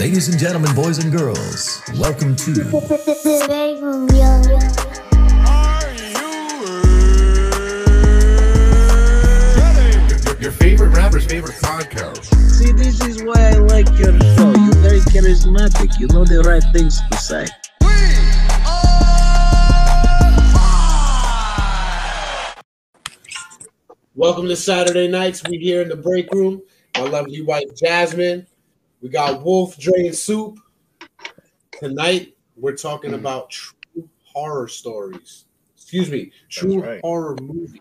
Ladies and gentlemen, boys and girls, welcome to Big room, yo. Your favorite rapper's favorite podcast. See, this is why I like your show. You're very charismatic. You know the right things to say. Welcome to Saturday nights. We're here in the break room. My lovely wife Jasmine. We got Wolf, Dre, and Soup. Tonight we're talking about true horror stories. Excuse me, true right. horror movies.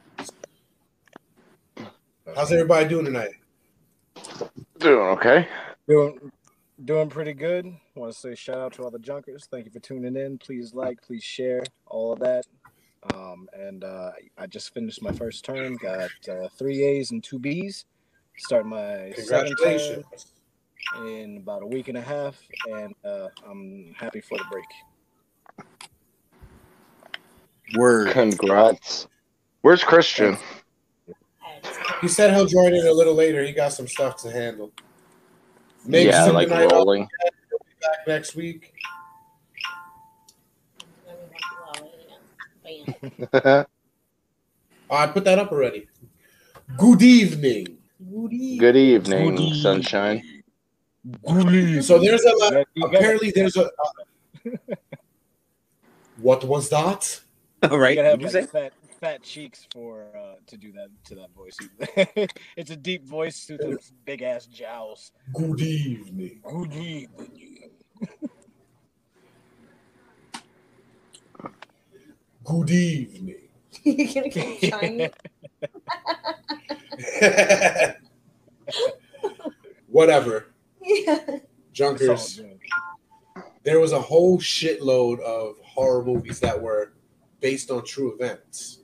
How's everybody doing tonight? Doing okay. Doing doing pretty good. Want to say shout out to all the junkers. Thank you for tuning in. Please like, please share, all of that. Um, and uh, I just finished my first term. Got uh, three A's and two B's. Start my second term Congratulations. In about a week and a half, and uh, I'm happy for the break. Word. Congrats. Where's Christian? He said he'll join in a little later. He got some stuff to handle. Maybe yeah, some like tonight. I'll be back next week. I put that up already. Good evening. Good evening, Good sunshine. So there's a lot. Apparently, there's a. what was that? All You right. gotta have What'd you like, say? fat fat cheeks for uh, to do that to that voice. it's a deep voice to the big ass jowls. Good evening. Good evening. Good evening. You're gonna keep trying. Whatever. Yeah. Junkers. There was a whole shitload of horror movies that were based on true events.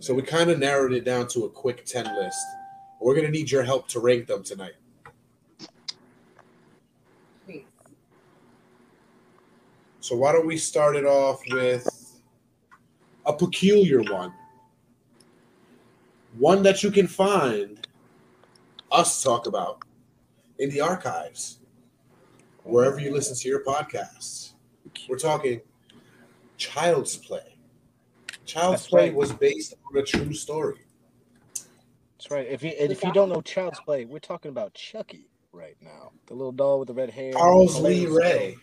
So we kind of narrowed it down to a quick 10 list. We're going to need your help to rank them tonight. Please. So why don't we start it off with a peculiar one? One that you can find us talk about in the archives, wherever you listen to your podcasts. We're talking Child's Play. Child's That's Play right. was based on a true story. That's right. If you if you don't know Child's Play, we're talking about Chucky right now. The little doll with the red hair. Charles Lee Ray.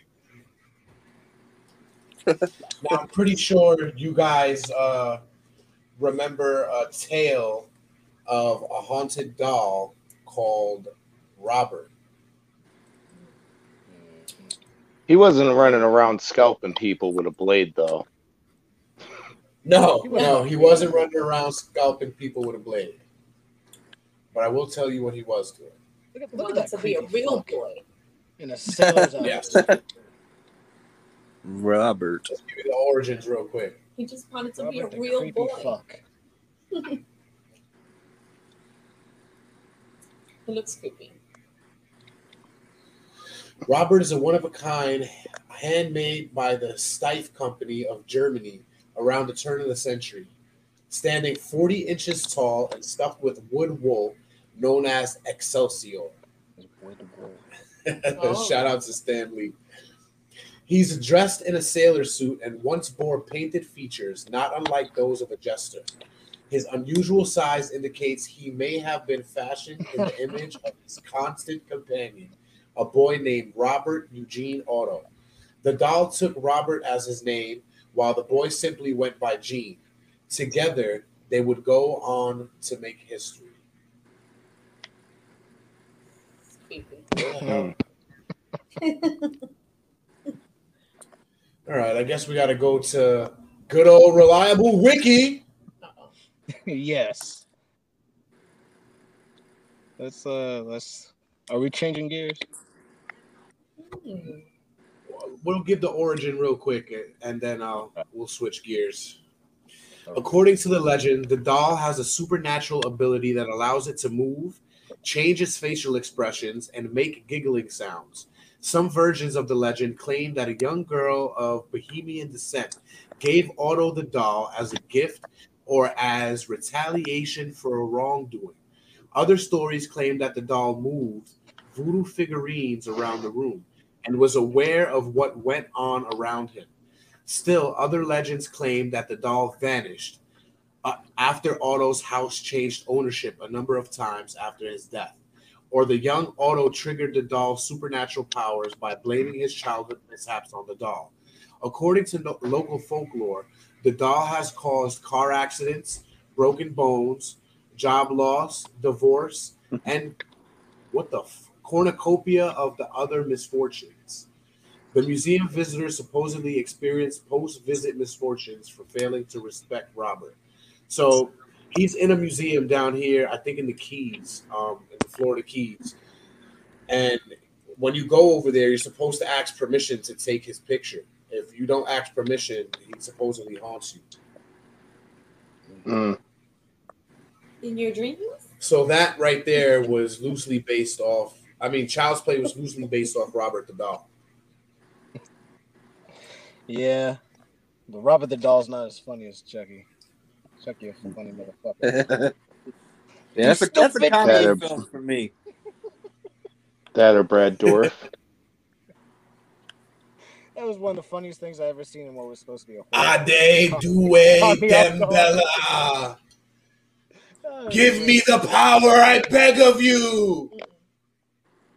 now I'm pretty sure you guys uh, remember a tale of a haunted doll called Robert. He wasn't running around scalping people with a blade, though. No, no, he wasn't running around scalping people with a blade. But I will tell you what he was doing. Look at, He look at that to be a creepy real boy. in a sailor's Yes. Robert. Let's give you the origins real quick. He just wanted to be a the real boy. fuck. He looks creepy. Robert is a one of a kind, handmade by the Steiff Company of Germany around the turn of the century. Standing 40 inches tall and stuffed with wood wool known as Excelsior. Oh. Shout out to Stan Lee. He's dressed in a sailor suit and once bore painted features not unlike those of a jester. His unusual size indicates he may have been fashioned in the image of his constant companion, a boy named Robert Eugene Otto. The doll took Robert as his name, while the boy simply went by Gene. Together, they would go on to make history. All right, I guess we got to go to good old reliable wiki. Yes. Let's uh let's are we changing gears? Hmm. We'll give the origin real quick, and then I'll we'll switch gears. According to the legend, the doll has a supernatural ability that allows it to move, change its facial expressions, and make giggling sounds. Some versions of the legend claim that a young girl of Bohemian descent gave Otto the doll as a gift or as retaliation for a wrongdoing. Other stories claim that the doll moved voodoo figurines around the room and was aware of what went on around him. Still, other legends claim that the doll vanished uh, after Otto's house changed ownership a number of times after his death, or the young Otto triggered the doll's supernatural powers by blaming his childhood mishaps on the doll. According to no- local folklore, the doll has caused car accidents, broken bones, job loss, divorce, and what the f- cornucopia of the other misfortunes. The museum visitors supposedly experienced post-visit misfortunes for failing to respect Robert. So he's in a museum down here, I think in the Keys, um, in the Florida Keys. And when you go over there, you're supposed to ask permission to take his picture. If you don't ask permission, he supposedly haunts you. Mm. In your dreams? So that right there was loosely based off. I mean, Child's Play was loosely based off Robert the Doll. Yeah, but Robert the Doll's not as funny as Chucky. Chucky a funny motherfucker. Yeah, that's a, that's a Stupid comedy bitch. film for me. That or Brad Dourif. That was one of the funniest things I ever seen in what was supposed to be a Ade horror. Due Caught me off guard. Damballa. Give me the power, I beg of you.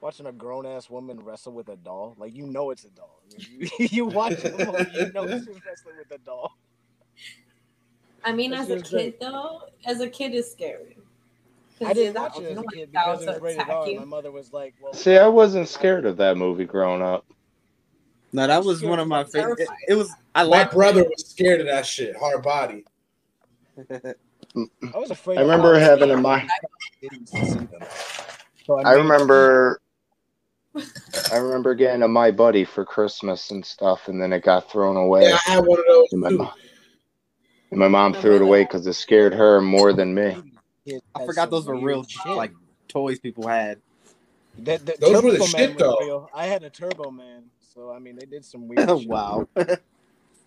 Watching a grown ass woman wrestle with a doll. Like you know it's a doll. You, you watch it, you know she's wrestling with a doll. I mean, That as a shit great. kid, though, as a kid, is scary. I didn't you're watch it as a kid because it was to rated R. My mother was like, "Well, See, I wasn't scared of that movie growing up. No, that was one of my favorite. It, it was. I My like. brother was scared of that shit. Hard body. I was afraid." I remember having the a my. kids to see them. So I made- remember. I remember getting a my buddy for Christmas and stuff, and then it got thrown away. Yeah, I had one of those And my, too. mom, and my mom threw it away because it scared her more than me. I forgot those were real shit. like toys people had. The, the Those were the Turbo shit, though. real. I had a Turbo Man, so I mean they did some weird. shit. wow.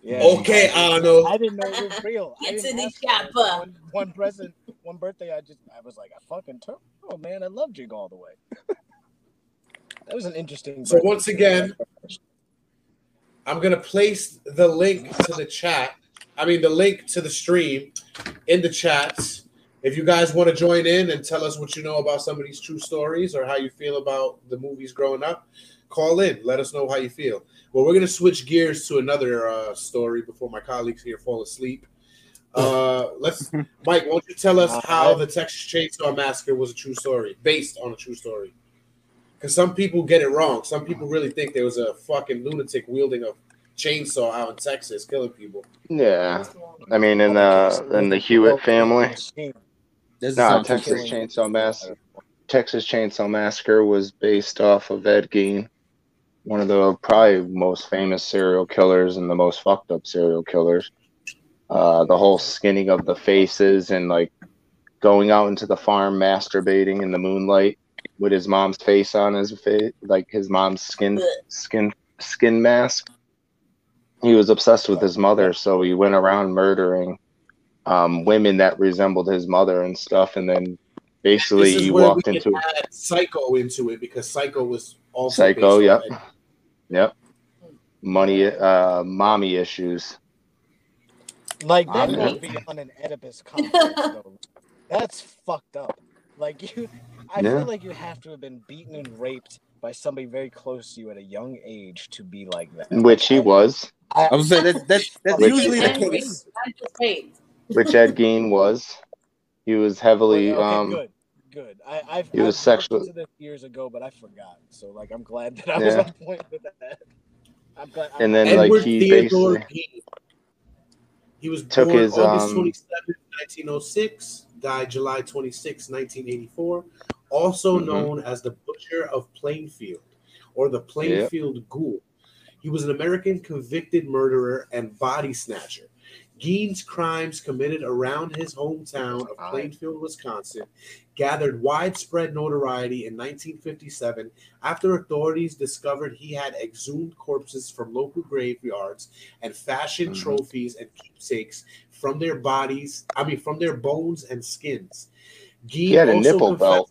Yeah. Okay, I, Arnold. I didn't know it was real. I Get to didn't the ask shopper. Uh. One, one present, one birthday. I just I was like, I fucking Turbo Oh, Man. I love Jig all the way. That was an interesting. So once again, I'm gonna place the link to the chat. I mean, the link to the stream in the chats. If you guys want to join in and tell us what you know about some of these true stories or how you feel about the movies growing up, call in. Let us know how you feel. Well, we're gonna switch gears to another uh, story before my colleagues here fall asleep. Uh, let's, Mike. Won't you tell us how the Texas Chainsaw Massacre was a true story, based on a true story? Because some people get it wrong. Some people really think there was a fucking lunatic wielding a chainsaw out in Texas killing people. Yeah, I mean, in the in the Hewitt family. This is No, Texas. Chainsaw Massacre. Texas Chainsaw Massacre was based off of Ed Gein, one of the probably most famous serial killers and the most fucked up serial killers. Uh, the whole skinning of the faces and like going out into the farm masturbating in the moonlight with his mom's face on his face, like his mom's skin skin skin mask. He was obsessed with his mother, so he went around murdering um, women that resembled his mother and stuff, and then basically this is he where walked we into can add Psycho into it because Psycho was also Psycho. based Yep, on yep. Money, uh, mommy issues. Like that I'm goes in. beyond an Oedipus complex, though. That's fucked up. Like you, I Yeah. feel like you have to have been beaten and raped by somebody very close to you at a young age to be like that. Which he was, I was saying that, that's that's usually the case. raped, not just raped. which Ed Gein was. He was heavily, okay, um, good, good. I, I've he was I've sexual- this years ago, but I forgot. So like, I'm glad that I was Yeah. on point with that. I'm glad. and then Edward like he Theodore basically Gein. He was Took born his, August um, 27, 1906, died July 26, 1984, also Mhm. known as the Butcher of Plainfield or the Plainfield Ghoul. He was an American convicted murderer and body snatcher. Gein's crimes committed around his hometown of Plainfield, Wisconsin, gathered widespread notoriety in 1957 after authorities discovered he had exhumed corpses from local graveyards and fashioned Mhm. trophies and keepsakes from their bodies, I mean, from their bones and skins. Gein he had a nipple belt.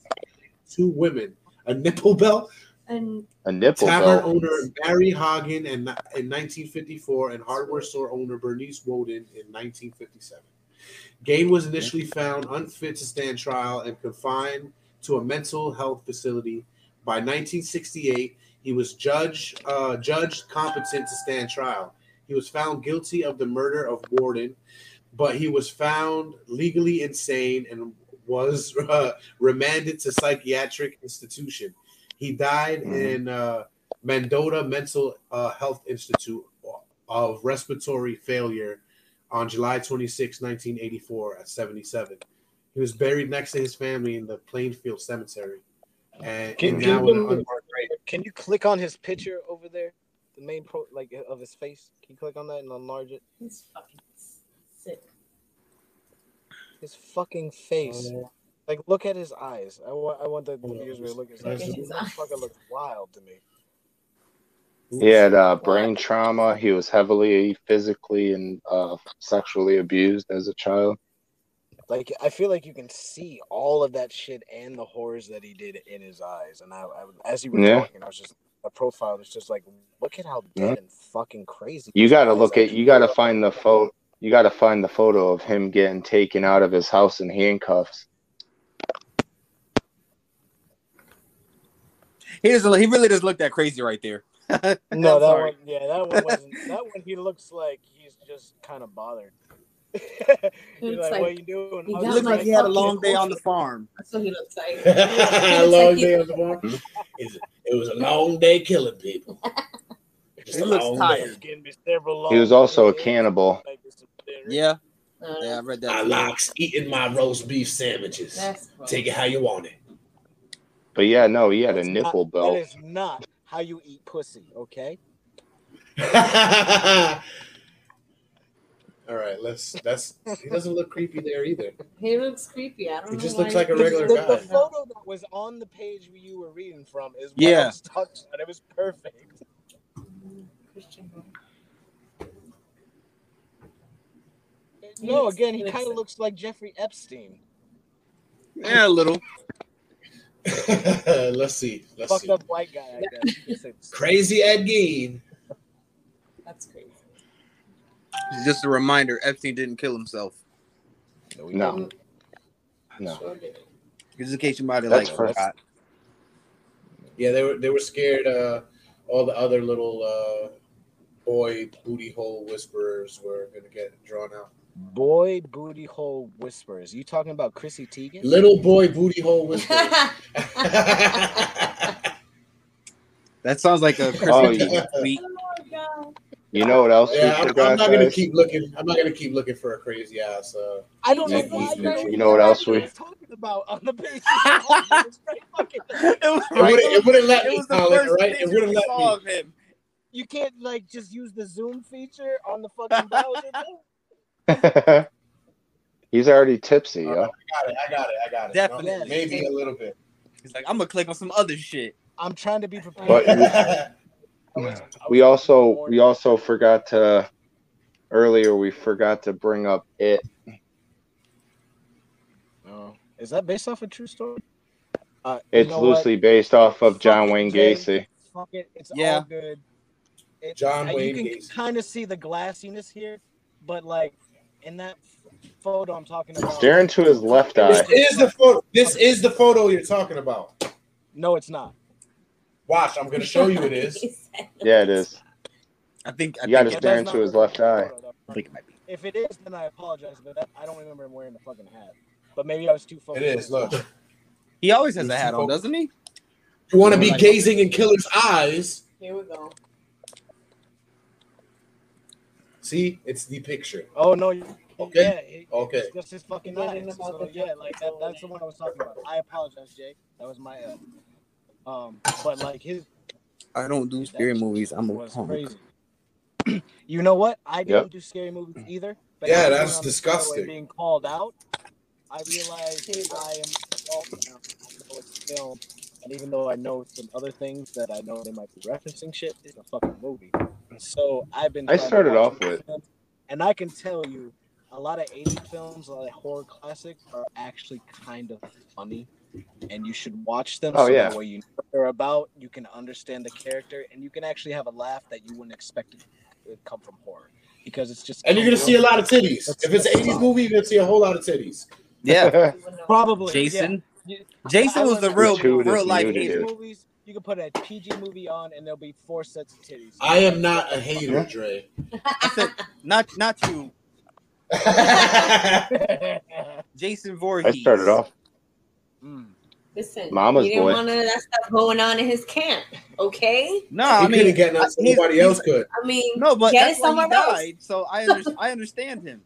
two women A nipple belt. And A nipple Tavern belt. owner Barry Hogan in, in 1954 and hardware store owner Bernice Worden in 1957. Gein was initially found unfit to stand trial and confined to a mental health facility. By 1968, he was judged uh, judged competent to stand trial. He was found guilty of the murder of Worden, but he was found legally insane and was uh, remanded to psychiatric institution. He died Mhm. in uh, Mendota Mental uh, Health Institute of respiratory failure on July 26, 1984, at 77. He was buried next to his family in the Plainfield Cemetery. And Can and you- now in an unmarked grave. Can you click on his picture over there? The main pro, like of his face. Can you click on that and enlarge it? he's fucking sick. His fucking face. Like, look at his eyes. I want, I want the the viewers to look at his eyes. Look at This his eyes. motherfucker looks wild to me. He had uh, brain trauma. He was heavily physically and uh, sexually abused as a child. Like, I feel like you can see all of that shit and the horrors that he did in his eyes. And I, I as you were Yeah. talking, I was just a profile. was just like, look at how Yeah. dead and fucking crazy. You got to look at. You got to find the photo. You got to find the photo of him getting taken out of his house in handcuffs. He doesn't. He really doesn't look that crazy right there. No, that sorry. one. Yeah, that one wasn't. that one, he looks like he's just kind of bothered. he's looks like, like- "What you doing?" he I He was does looks like, like he had a long day on the farm. That's what he looks like. a long day on the farm. Hmm? It was a long day killing people. He looks tired. day. It's gonna be several He was also a cannibal. Like, it's a. Yeah, Uh, yeah, I read that. I too. likes eating my roast beef sandwiches. Take it how you want it. But yeah, no, he had a nipple not, belt. That is not how you eat pussy. Okay. All right, let's. That's. He doesn't look creepy there either. He looks creepy. I don't He know. just why looks like a regular the, guy. the photo that was on the page you were reading from is what Yeah. I was talking about. It was perfect. Christian Bale. No, again, he he kind of looks like Jeffrey Epstein. Yeah, a little. let's see. Let's Fucked see. up white guy. I guess. You could say the same. Crazy Ed Gein. That's crazy. Just a reminder: Epstein didn't kill himself. No, no. Sure. Just in case you might have like first. forgot. Yeah, they were. They were scared. Uh, all the other little uh, boy booty hole whisperers were gonna get drawn out. Boy booty hole whispers. You talking about Chrissy Teigen? Little boy booty hole whisperers. That sounds like a Oh, Christmas yeah. tweet. oh my god. You know what else yeah, we I'm, forgot, I'm not gonna guys? keep looking. I'm not gonna keep looking for a crazy ass. Uh, I don't know Yeah, why you. You know what else we- talking about on the page. It was right. It wouldn't, it wouldn't let it me, was the Colin. first Right? It wouldn't let me. him. You can't like just use the zoom feature on the fucking browser. Though? He's already tipsy, yo. I got it. I got it. I got it. Definitely. No, maybe a little bit. He's like, I'm gonna click on some other shit. I'm trying to be prepared. But I was- I we also we also forgot to earlier we forgot to bring up it. Oh. Is that based off a true story? Uh, you It's know what? loosely based off of Fuck John Wayne Gacy. Fuck it. It's Yeah. all good. It, John uh, Wayne You can kind of see the glassiness here, but like in that photo I'm talking about. Staring to his left eye. This is the photo. This is the photo you're talking about. No, it's not. Watch, I'm gonna show you it is. Yeah, it is. I think I You gotta stare That's into his left eye. photo. I think it might be. If it is, then I apologize, but that, I don't remember him wearing the fucking hat. But maybe I was too It focused. is. on Look, He always has He's a hat too on, doesn't he? you want to be Like- gazing in killer's eyes. Here we go. See, it's the picture. Oh no. Okay. Yeah. It, Okay. It's just his fucking eyes. about So the yeah, like that, that's the one I was talking about. I apologize, Jay. That was my. Uh, um, but like his I don't do scary movies. I'm a was punk. crazy. you know what? I didn't Yep. do scary movies either. But Yeah, that's being on the show and disgusting. Being called out, I realized I am involved now. I know it's film, and even though I know some other things that I know they might be referencing shit, it's a fucking movie. So I've been. I started off with- since, and I can tell you, a lot of 80s films, a lot of horror classics are actually kind of funny, and you should watch them. Oh, so yeah. that way you know what they're about, you can understand the character, and you can actually have a laugh that you wouldn't expect to come from horror because it's just. And you're gonna see a lot of titties. If it's an 80s movie, you're gonna see a whole lot of titties. Yeah, Probably Jason. Yeah. Jason was the real, real life nudity. hater. movies. You can put a PG movie on, and there'll be four sets of titties. I am not a hater, Dre. I said not, not you, Jason Voorhees. I started off. Mm. Listen, Mama's he didn't boy. want none of that stuff going on in his camp. Okay, No, he I mean, couldn't get nothing he's- nobody he's- else could. I mean, No, but get that's it why he somewhere else. died. So I under, I understand him.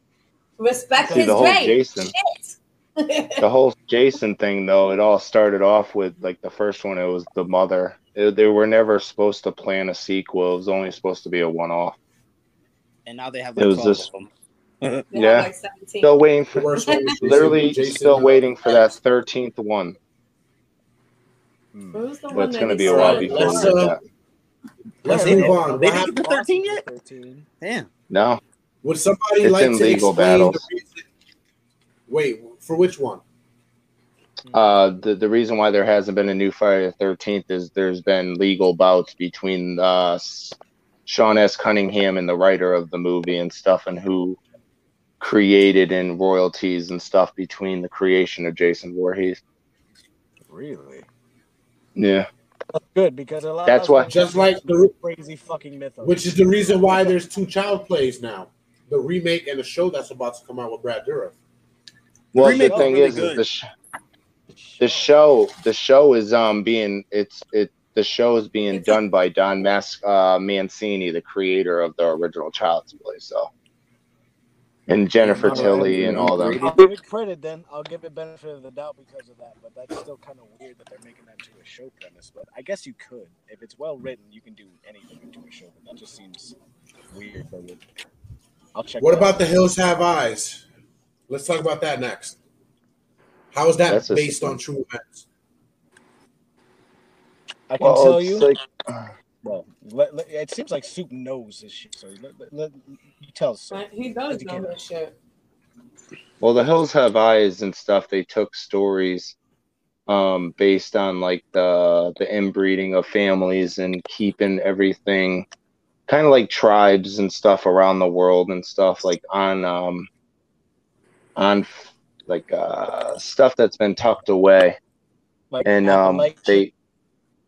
Respect See, his the whole grave. Jason, Shit. The whole Jason thing, though, it all started off with like the first one. It was the mother. It- they were never supposed to plan a sequel. It was only supposed to be a one-off. And now they have It was 12 just- of them. They have Yeah. like Still waiting for, worst one was Jason- literally Jason, still waiting for that thirteenth one. Who's the But it's gonna be a said while before Let's, uh, that. Let's move on. They What didn't get to 13 yet? 13. Damn. No, Would somebody It's like in to legal explain the reason? Wait, for which one? uh, the the reason why there hasn't been a new Friday the Thirteenth is there's been legal bouts between uh, Sean S. Cunningham and the writer of the movie and stuff, and who created and royalties and stuff between the creation of Jason Voorhees. Really? Yeah, That's good because a lot That's of why- Just like the- crazy fucking mythos. Which is the reason why there's two child plays now. The remake and the show that's about to come out with Brad Dourif. Well, remake the thing really is, is the sh- the show the show is um being it's it the show is being It's a- done by Don Mas- uh, Mancini, the creator of the original Child's Play. So, and Jennifer No, Tilly and all them. I'll give it credit then. I'll give it benefit of the doubt because of that. But that's still kind of weird that they're making that into a show premise. But I guess you could. If it's well written, you can do anything into a show. But that just seems weird. But would- I'll check. What about out. The Hills Have Eyes? Let's talk about that next. How is that That's a- based on true events? I can Well, tell you. like well, let, let- it seems like Soup knows this shit. So let, let, let- you tell us. He does Educate know us. his shit. well, the Hills Have Eyes and stuff. They took stories um based on like the the inbreeding of families and keeping everything kind of like tribes and stuff around the world and stuff like on um on like uh stuff that's been tucked away Like and um Appalachia. they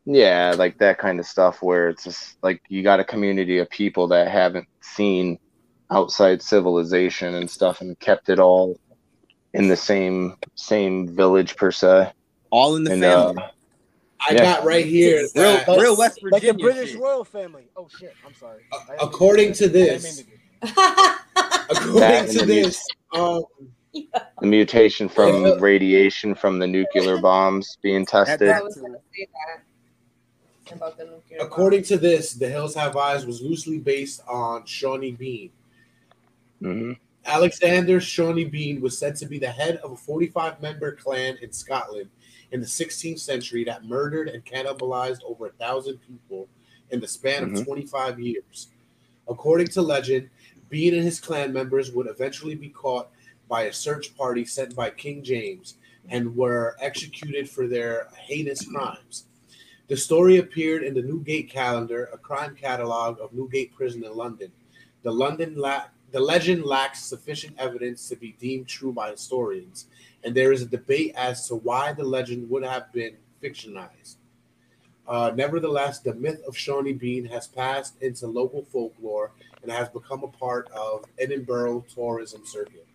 yeah like that kind of stuff where it's just like you got a community of people that haven't seen outside civilization and stuff and kept it all in the same same village per se All in the and family. uh I Yeah. got right here. real, that, Like- real West like the British shit. royal family. Oh shit! I'm sorry. I according to that. I didn't this- mean to do that. according to this, um, the mutation from radiation from the nuclear bombs being tested I was gonna say that about the nuclear bomb. according to this, The Hills Have Eyes was loosely based on Sawney Bean. hmm Alexander Sawney Bean was said to be the head of a 45 member clan in Scotland in the 16th century that murdered and cannibalized over a thousand people in the span of Mhm. 25 years. According to legend, Bean and his clan members would eventually be caught by a search party sent by King James and were executed for their heinous crimes. The story appeared in the Newgate Calendar, a crime catalog of Newgate Prison in London. The London la- the legend lacks sufficient evidence to be deemed true by historians, and there is a debate as to why the legend would have been fictionized. Uh, nevertheless, the myth of Sawney Bean has passed into local folklore and has become a part of Edinburgh tourism circuit.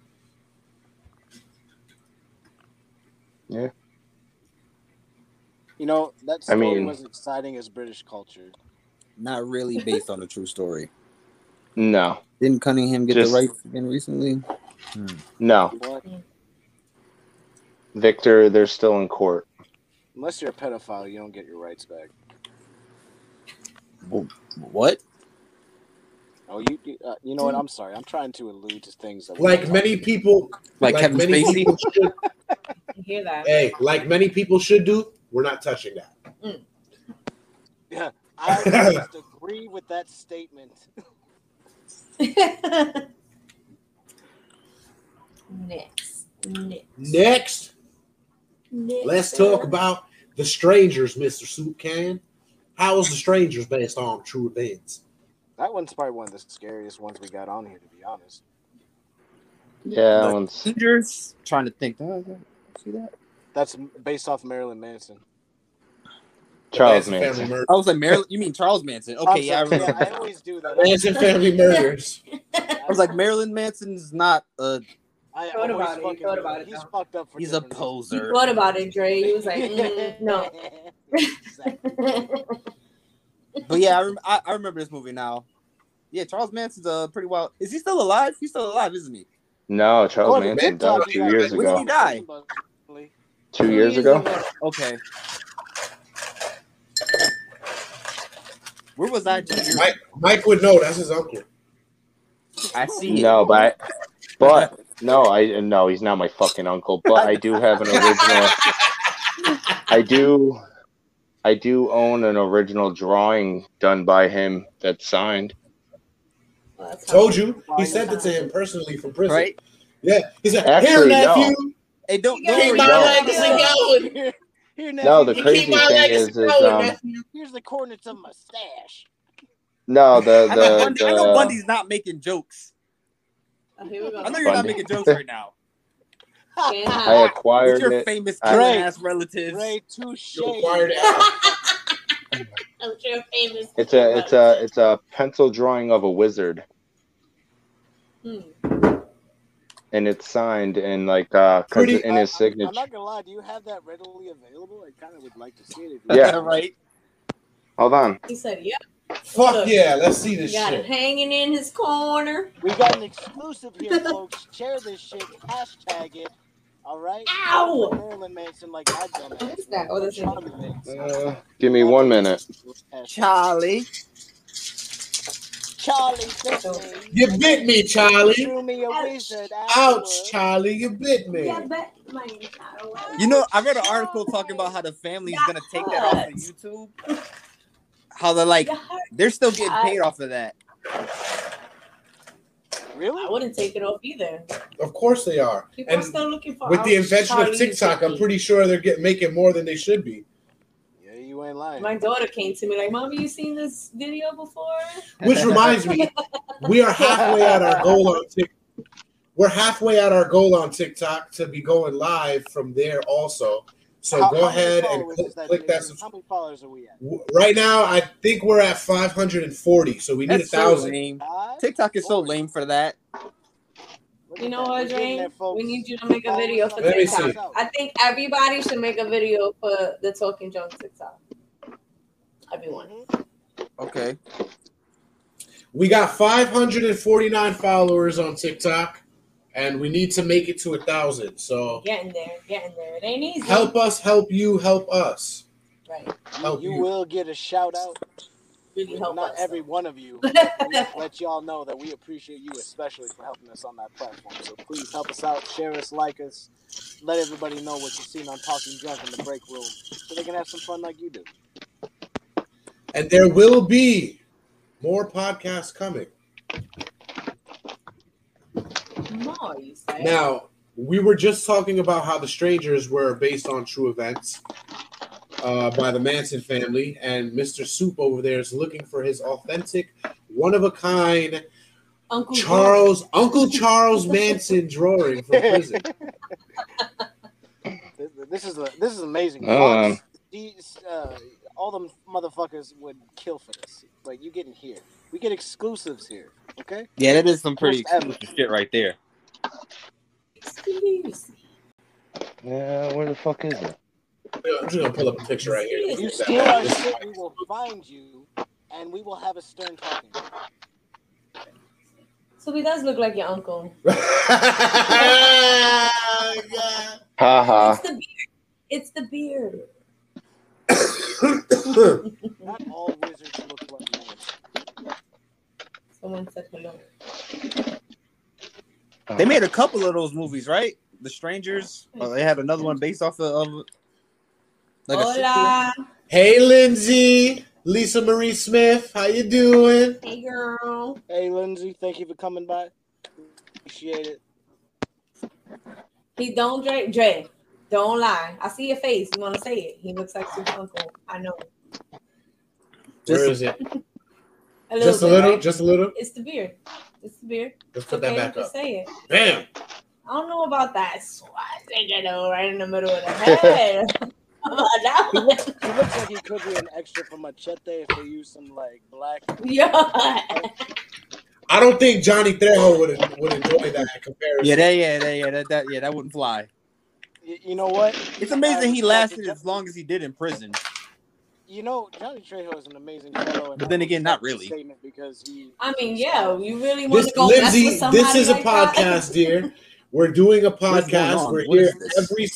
You know that I story mean- was exciting as British culture. Not really based on a true story. no Didn't Cunningham get Just- the rights again recently? no What? victor they're still in court Unless you're a pedophile, you don't get your rights back. What? Oh, you you, uh, you know what? I'm sorry. I'm trying to allude to things that Like many talk people, Like Kevin many Spacey? people should, You hear that? hey, like many people should do, we're not touching that. about. Yeah, I just agree with that statement. Next. Next. Next, Next. let's talk about The Strangers, Mr. Soup Can. How is The Strangers based on true events? That one's probably one of the scariest ones we got on here, to be honest. Yeah, that one's Strangers. Trying to think. Oh, See that? That's based off Marilyn Manson. Charles Manson Manson. I was like Marilyn. You mean Charles Manson? I'm Okay, yeah, I sorry, remember. I always do that. Manson Family Murders. I was like Marilyn Manson's not a. I Thought about it, you thought about it, He's though. fucked up for He's a different He poser. thought about it, Dre. He was like, mm, no. Exactly. But yeah, I, rem- I, I remember this movie now. Yeah, Charles Manson's uh, pretty wild. Is he still alive? He's still alive, isn't he? No, Charles According to Manson died two got years When did he ago. die? Two years ago. Okay. Where was I Mike, Mike would know. That's his uncle. I see it. No, but but no, I no, he's not my fucking uncle. But I do have an original. I do, I do own an original drawing done by him that's signed. Well, that's Told you. He sent it to him personally from prison. Right? Yeah. He said, Actually, Here, no. nephew. Hey, don't, You don't Keep my No. legacy going. Here, here, No, the nephew, crazy Keep my thing legacy is, is um, nephew. Here's the coordinates of my stash. no, the I know, the, I know Bundy's not making jokes. Oh, here we go. I know you're not making jokes right now. Can't I hide. With acquired your it. famous I- killing Right. ass relatives. Ray, touche. You acquired Al. I'm sure famous. It's a it's a it's a pencil drawing of a wizard, Hmm. and it's signed and like uh, Pretty- in his I- signature. I'm not gonna lie. Do you have that readily available? I kind of would like to see it. If Yeah. right. Hold on. He said, "Yep." Fuck yeah. Let's see He this got it shit. hanging in his corner. We got an exclusive here, folks. Share this shit. Hashtag it. All right. Ow! Not for Marilyn Manson, like I done. What is that? Oh, that's in- Charlie Manson. Uh, give me one minute. Charlie. Charlie bit me. You bit me, Charlie. Threw me Ouch. Ouch. Charlie. You bit me. Yeah, but my. You know, I read an article talking about how the family's gonna take that off of YouTube. How they're like, they're still getting paid off of that. Really? I wouldn't take it off either. Of course they are. People And are still looking for. with the invention of TikTok, I'm pretty sure they're getting making more than they should be. Yeah, you ain't lying. My daughter came to me like, "Mommy, you seen this video before?" Which reminds me, we are halfway at our goal on TikTok. We're halfway at our goal on TikTok to be going live from there also. So How- go how ahead and click, that, click that. Jason? How many followers are we at? Right now, I think we're at 540, so we need a That's so thousand. lame. TikTok is so lame for that. You know what, We're getting Drain? there, folks. We need you to make a video for Let me TikTok. see. I think everybody should make a video for the Talking Junk TikTok. Everyone. Mm-hmm. Okay. We got 549 followers on TikTok, and we need to make it to a thousand. So Getting there, getting there. It ain't easy. help us, help you, help us. Right. Help You you. will get a shout out. Really help Not us. every one of you. let, let y'all know that we appreciate you, especially for helping us on that platform. So please help us out, share us, like us, let everybody know what you've seen on Talking Junk in the break room, so they can have some fun like you do. And there will be more podcasts coming. More, you say. Now, we were just talking about how the strangers were based on true events uh, by the Manson family, and Mr. Soup over there is looking for his authentic, one of a kind Uncle Charles, Uncle Charles Manson drawing from prison. This, this is a, this is amazing. Um, These, uh, all them motherfuckers would kill for this, but you getting here. We get exclusives here, okay? Yeah, that is some pretty First ever. exclusive shit right there. Excuse. me. Yeah, where the fuck is it? I'm just gonna pull up a picture right here. You steal our shit, we will find you, and we will have a stern talking. So he does look like your uncle. Ha ha. It's the beard. It's the beard. Not all wizards look like men. Someone said hello. They uh-huh. made a couple of those movies, right? The Strangers. Oh, they had another one based off of, of like a Hola. hey, Lindsay, Lisa Marie Smith, how you doing? Hey, girl. Hey, Lindsay, thank you for coming by. Appreciate it. He don't Dre. Dre, don't lie. I see your face. You want to say it? He looks like Super Uncle. I know. Where is it? A Just a bit, little. right? Just a little. It's the beard. It's the beard. Let's put Okay, that back just up. say it. Bam. I don't know about that swastika though, right in the middle of the head. How that He looks, he looks like he could be an extra for Machete if they use some like black. Yeah. I don't think Johnny Trejo would would enjoy that comparison. Yeah, that, yeah, that, yeah, that, that, yeah, that wouldn't fly. You, you know what? It's amazing he lasted as long as he did in prison. You know, Johnny Trejo is an amazing fellow. But then again, not really. Statement because he. I mean, yeah, you really want This to go mess Lindsay, with somebody this is a like that? podcast, dear. We're doing a podcast. We're What here is every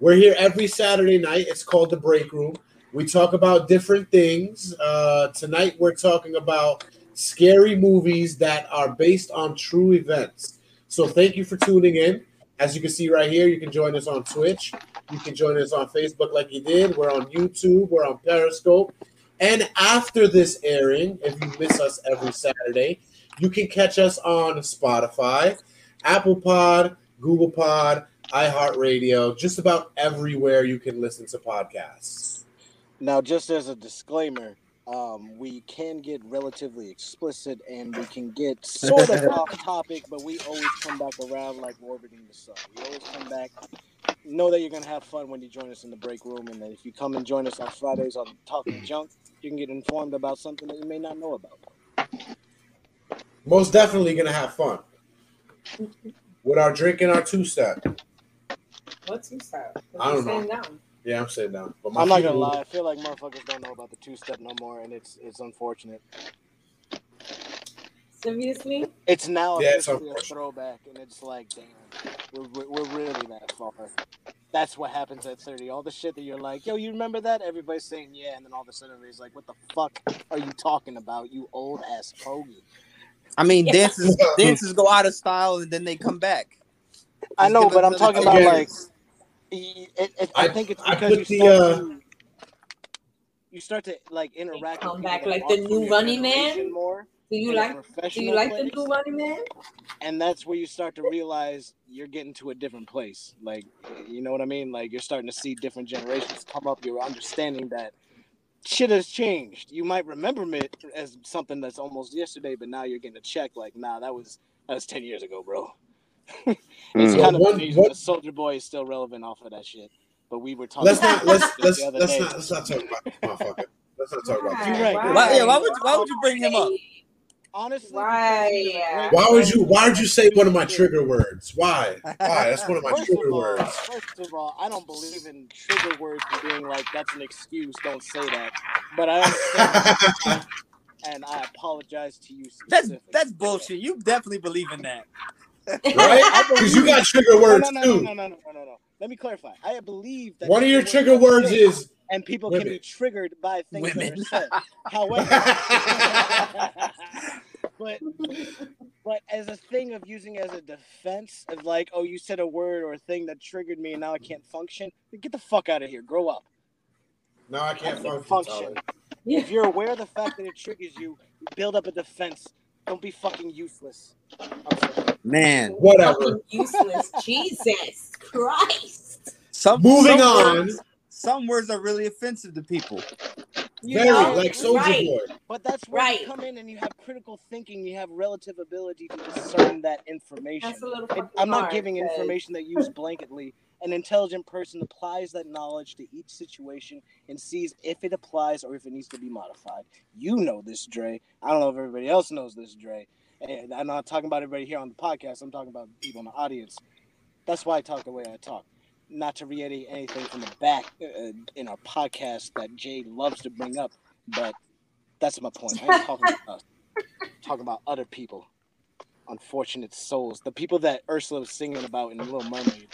we're here every Saturday night. It's called the Break Room. We talk about different things. Uh, tonight we're talking about scary movies that are based on true events. So thank you for tuning in. As you can see right here, you can join us on Twitch. You can join us on Facebook like you did. We're on YouTube. We're on Periscope. And after this airing, if you miss us every Saturday, you can catch us on Spotify, Apple Pod, Google Pod, iHeartRadio, just about everywhere you can listen to podcasts. Now, just as a disclaimer, um, we can get relatively explicit and we can get sort of off topic, but we always come back around like orbiting the sun. We always come back. Know that you're gonna have fun when you join us in the break room, and that if you come and join us on Fridays on Talking Junk, you can get informed about something that you may not know about. Most definitely gonna have fun with our drink and our two step. What's your style? I don't know. Sitting down. Yeah, I'm sitting down. But my I'm not gonna lie. I feel like motherfuckers don't know about the two step no more, and it's it's unfortunate. Seriously? It's now Yeah, it's a throwback, and it's like, damn, we're, we're, we're really that far. That's what happens at 30. All the shit that you're like, yo, you remember that? Everybody's saying yeah, and then all of a sudden everybody's like, what the fuck are you talking about, you old ass pogey? I mean, Yeah. dances dances go out of style and then they come back. I know, but I'm talking about Again, like, y- it, it, I, I- think it's I because you put the, start uh, to you start to like interact. Come with back like the new from Running Man? more. Do you like do you professional like the new running man? and that's where you start to realize you're getting to a different place. Like, you know what I mean? Like, you're starting to see different generations come up. You're understanding that shit has changed. You might remember it as something that's almost yesterday, but now you're getting a check. Like, nah, that was that was ten years ago, bro. it's Mm. kind of One- amazing. one- that Soulja Boy is still relevant off of that shit. But we were talking. Let's not let's this let's the other let's day. not let's not talk about this motherfucker. Let's not talk about You're this. right. Why, yeah, why would why would you bring him up? Honestly, Why? because he's a great Why would you why would you say one of my trigger words? Why? Why? That's one of my First trigger of all, words. first of all, I don't believe in trigger words being like that's an excuse. Don't say that. But I understand, and I apologize to you. That's that's bullshit. You definitely believe in that. Right? Because you got trigger words no, no, too. no, no, no, no, no, no. Let me clarify. I believe that One of your trigger trigger words is and people can be triggered by things Women. that are said. However, but but as a thing of using as a defense of like, oh, you said a word or a thing that triggered me and now I can't function. Get the fuck out of here. Grow up. no, I can't Function. function. Tyler. If you're aware of the fact that it triggers you, build up a defense. Don't be fucking useless. I'm sorry. Man, Whatever. Useless. Jesus Christ. some Moving some on. Words, some words are really offensive to people. You Very know, like Soulja right. Boy. But that's where Right. you come in and you have critical thinking. You have relative ability to discern that information. That's a little It- I'm not hard, giving 'cause- information that used blanketly. An intelligent person applies that knowledge to each situation and sees if it applies or if it needs to be modified. You know this, Dre. I don't know if everybody else knows this, Dre. And I'm not talking about everybody here on the podcast. I'm talking about people in the audience. That's why I talk the way I talk. Not to reiterate anything from the back uh, in our podcast that Jay loves to bring up, but that's my point. I ain't talking about us. I'm talking about other people. Unfortunate souls. The people that Ursula was singing about in Little Mermaid.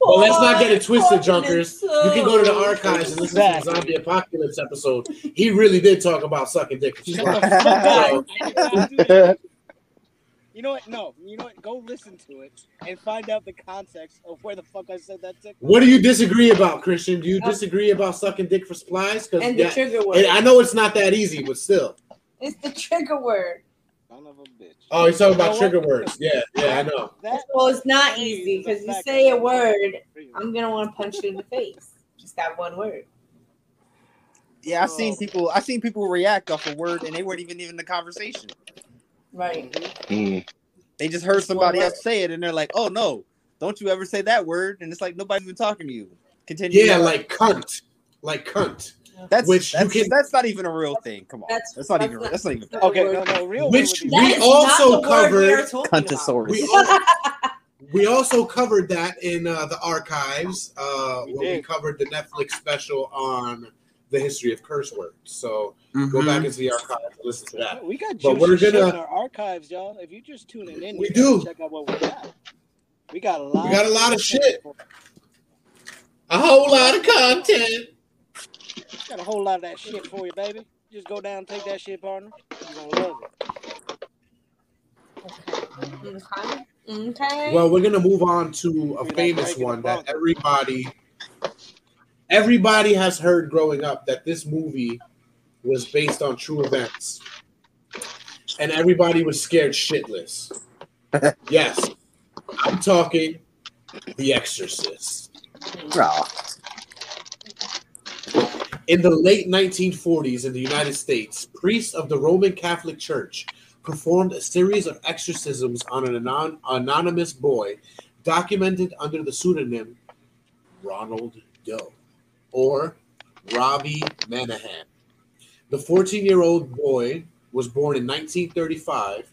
Well, let's not get it twisted, Junkers. You can go to the archives and listen to the zombie apocalypse episode. He really did talk about sucking dick. Shut the fuck up. So, I did not do that. You know what? No. You know what? Go listen to it and find out the context of where the fuck I said that. Tick. what do you disagree about, Christian? Do you uh, disagree about sucking dick for supplies? Because And the trigger word. I know it's not that easy, but still. It's the trigger word. Son of a bitch. Oh, he's talking You know about what? trigger words. Yeah, yeah, I know. That Well, it's not easy because you say a word, I'm- I'm gonna want to punch you in the face. Just that one word. Yeah, I've seen Oh. people. I've seen people react off a word and they weren't even in the conversation. Right. Mm. They just heard somebody else say it and they're like, "Oh no, don't you ever say that word?" And it's like nobody's even talking to you. Continue. Yeah, like cunt, like cunt. That's which you that's, can- that's not even a real thing. Come on, That's- that's, not that's even not- that's not even. Okay, no, no, real Which we be That is also not we covered- talking. Cuntosaurus. We also, we also covered that in uh, the archives uh, We when we covered the Netflix special on the history of curse words. So go Mhm. back into the archives and listen to that. We got But we're gonna- in our archives, y'all. If you're just tuning in, We you do. check out what we got. We got a lot. We got a lot of shit. A whole lot of content. Got a whole lot of that shit for you, baby. Just go down, and take that shit, partner. You're gonna love it. Okay. Okay. Well, we're gonna move on to a famous one that everybody everybody has heard growing up that this movie was based on true events. And everybody was scared shitless. yes. I'm talking The Exorcist. Aw. In the late 1940s in the United States, priests of the Roman Catholic Church performed a series of exorcisms on an anon- anonymous boy documented under the pseudonym Ronald Doe or Robbie Mannheim. The 14 year old boy was born in 1935,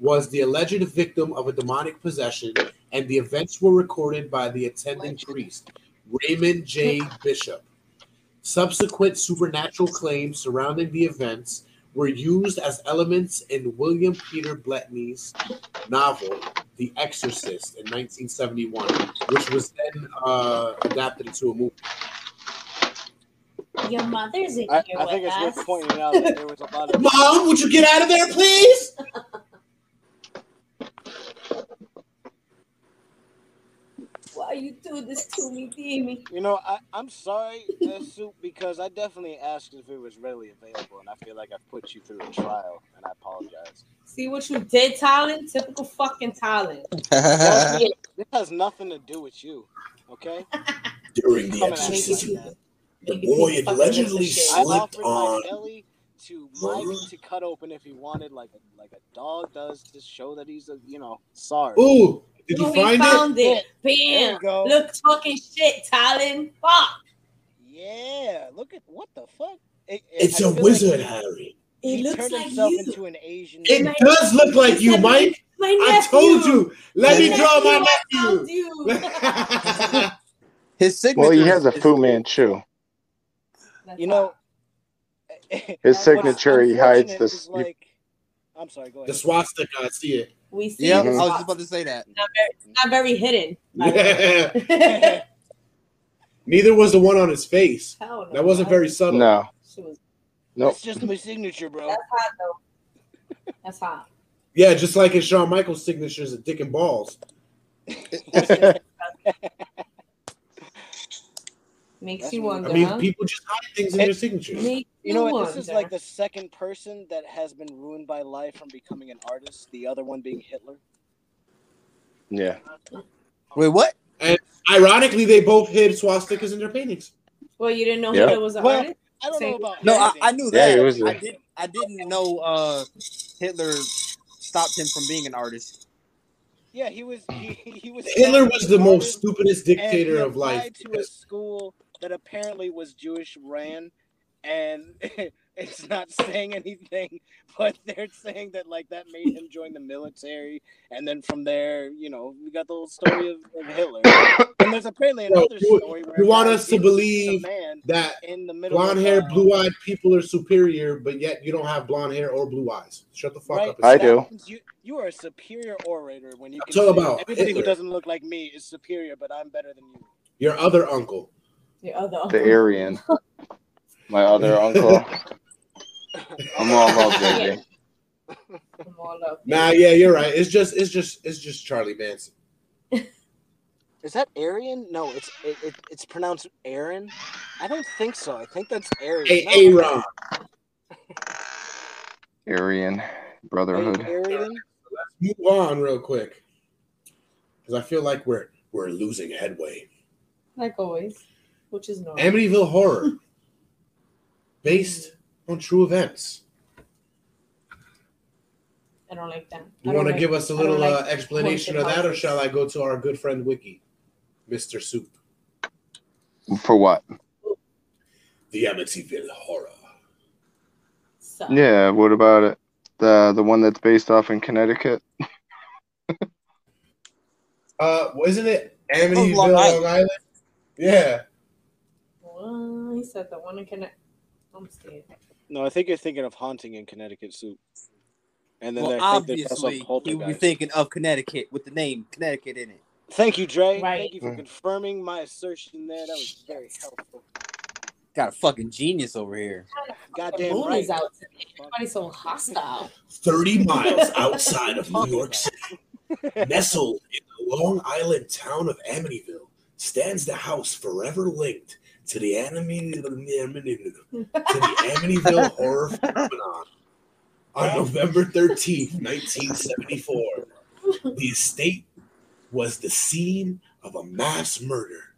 was the alleged victim of a demonic possession, and the events were recorded by the attending priest, Raymond J. Bishop. Subsequent supernatural claims surrounding the events were used as elements in William Peter Blatty's novel, The Exorcist, in 1971, which was then uh, adapted into a movie. Your mother's in I, here I think with it's us. worth pointing out that there was a lot of Mom, would you get out of there, please? Why you do this to me, Demi? You know, I, I'm sorry, uh, Soup, because I definitely asked if it was readily available, and I feel like I've put you through a trial, and I apologize. See what you did, Talon? Typical fucking Talon. Well, this has nothing to do with you, okay? During the Coming at me exorcism, like that. the boy had allegedly I slipped offered my on. belly to Mike to cut open if he wanted, like a like a dog does, to show that he's a you know sorry. Ooh, did you we find found it? it. There Bam. go. Look, talking shit, Talon. Fuck. Yeah, look at what the fuck. It, it- It's I a feel wizard, Like Harry. It he looks turned like himself you. into an Asian. It man. does look like you, Mike. My nephew. I told you. Let me draw my nephew, I you. His signature. Well, he has a Fu Manchu. You know, His signature, he hides unfortunate this. like. I'm sorry. Go ahead. the swastika, I see it. We see Yeah, I was just about to say that. not very, not very hidden. by. Neither was the one on his face. No. That wasn't very subtle. No, She was, nope. That's just my signature, bro. that's hot though. That's hot. Yeah, just like his Shawn Michaels signatures of dick and balls. Makes That's you wonder. I mean, huh? people just hide things in their signatures. Makes You know what? This is like the second person that has been ruined by life from becoming an artist. The other one being Hitler. Yeah. Wait, what? And ironically, they both hid swastikas in their paintings. Well, you didn't know Yeah. Hitler was an Well, artist. I don't know about No, I. I knew that. he was I a- didn't. I didn't know uh, Hitler stopped him from being an artist. Yeah, he was. He, he was. Hitler was the most artist, stupidest and he dictator of life. To a school that apparently was Jewish ran, and it's not saying anything, but they're saying that like that made him join the military, and then from there, you know, we got the whole story of, of Hitler. And there's apparently another you- story where you want us to did shoot a believe man That in the middle blonde hair, blue eyed people are superior, but yet you don't have blonde hair or blue eyes. Shut the fuck Right? up. I do. You, you are a superior orator when you I'm can talking say about everybody who doesn't look like me is superior, but I'm better than you. Your other uncle. Your other The Aryan. My other uncle. I'm all about JJ. I'm all up. Nah, yeah, you're right. It's just, it's just, it's just Charlie Manson. Is that Aryan? No, it's it, it, it's pronounced Aaron. I don't think so. I think that's Aryan. Hey, No. Aaron. Aryan. Brotherhood. Arian? Let's move on real quick. Because I feel like we're We're losing headway. Like always, which is normal. Amityville Horror, based on true events. I don't like that. You don't want to like- give us a little like uh, explanation of that, or shall I go to our good friend Wiki, Mister Soup? For what? The Amityville Horror. So, Yeah, what about it? The the one that's based off in Connecticut? Uh, wasn't it Amityville, Long Long Island. Island? Yeah. Well, he said the one in Connecticut. I'm. No, I think you're thinking of haunting in Connecticut soup. And then Well, I think there's also obviously, you would be thinking of Connecticut with the name Connecticut in it. Thank you, Dre. Right. Thank you for mm. confirming my assertion there. That was very helpful. Got a fucking genius over here. The Goddamn moon right. is out today. Everybody's so hostile. 30 miles outside of New York City, nestled in the Long Island town of Amityville, stands the house forever linked to the to the Amityville horror phenomenon. On November 13th, 1974, the estate was the scene of a mass murder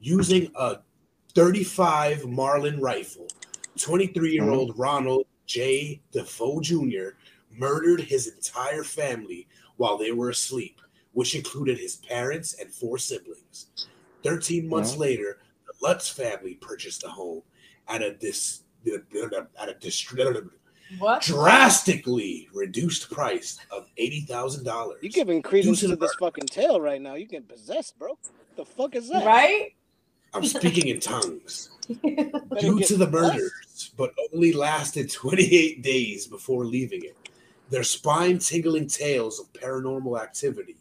using a 35 Marlin rifle. 23 year old mm-hmm. Ronald J. DeFeo Jr. murdered his entire family while they were asleep, which included his parents and four siblings. 13 months later, Lutz family purchased the home at a dis- at a dis- What? drastically reduced price of $80,000. You giving credence Due to to this fucking tale right now. You getting possessed, bro. The fuck is that? Right? I'm speaking in tongues. Due to the blessed. murders, but only lasted 28 days before leaving it. Their spine tingling tales of paranormal activity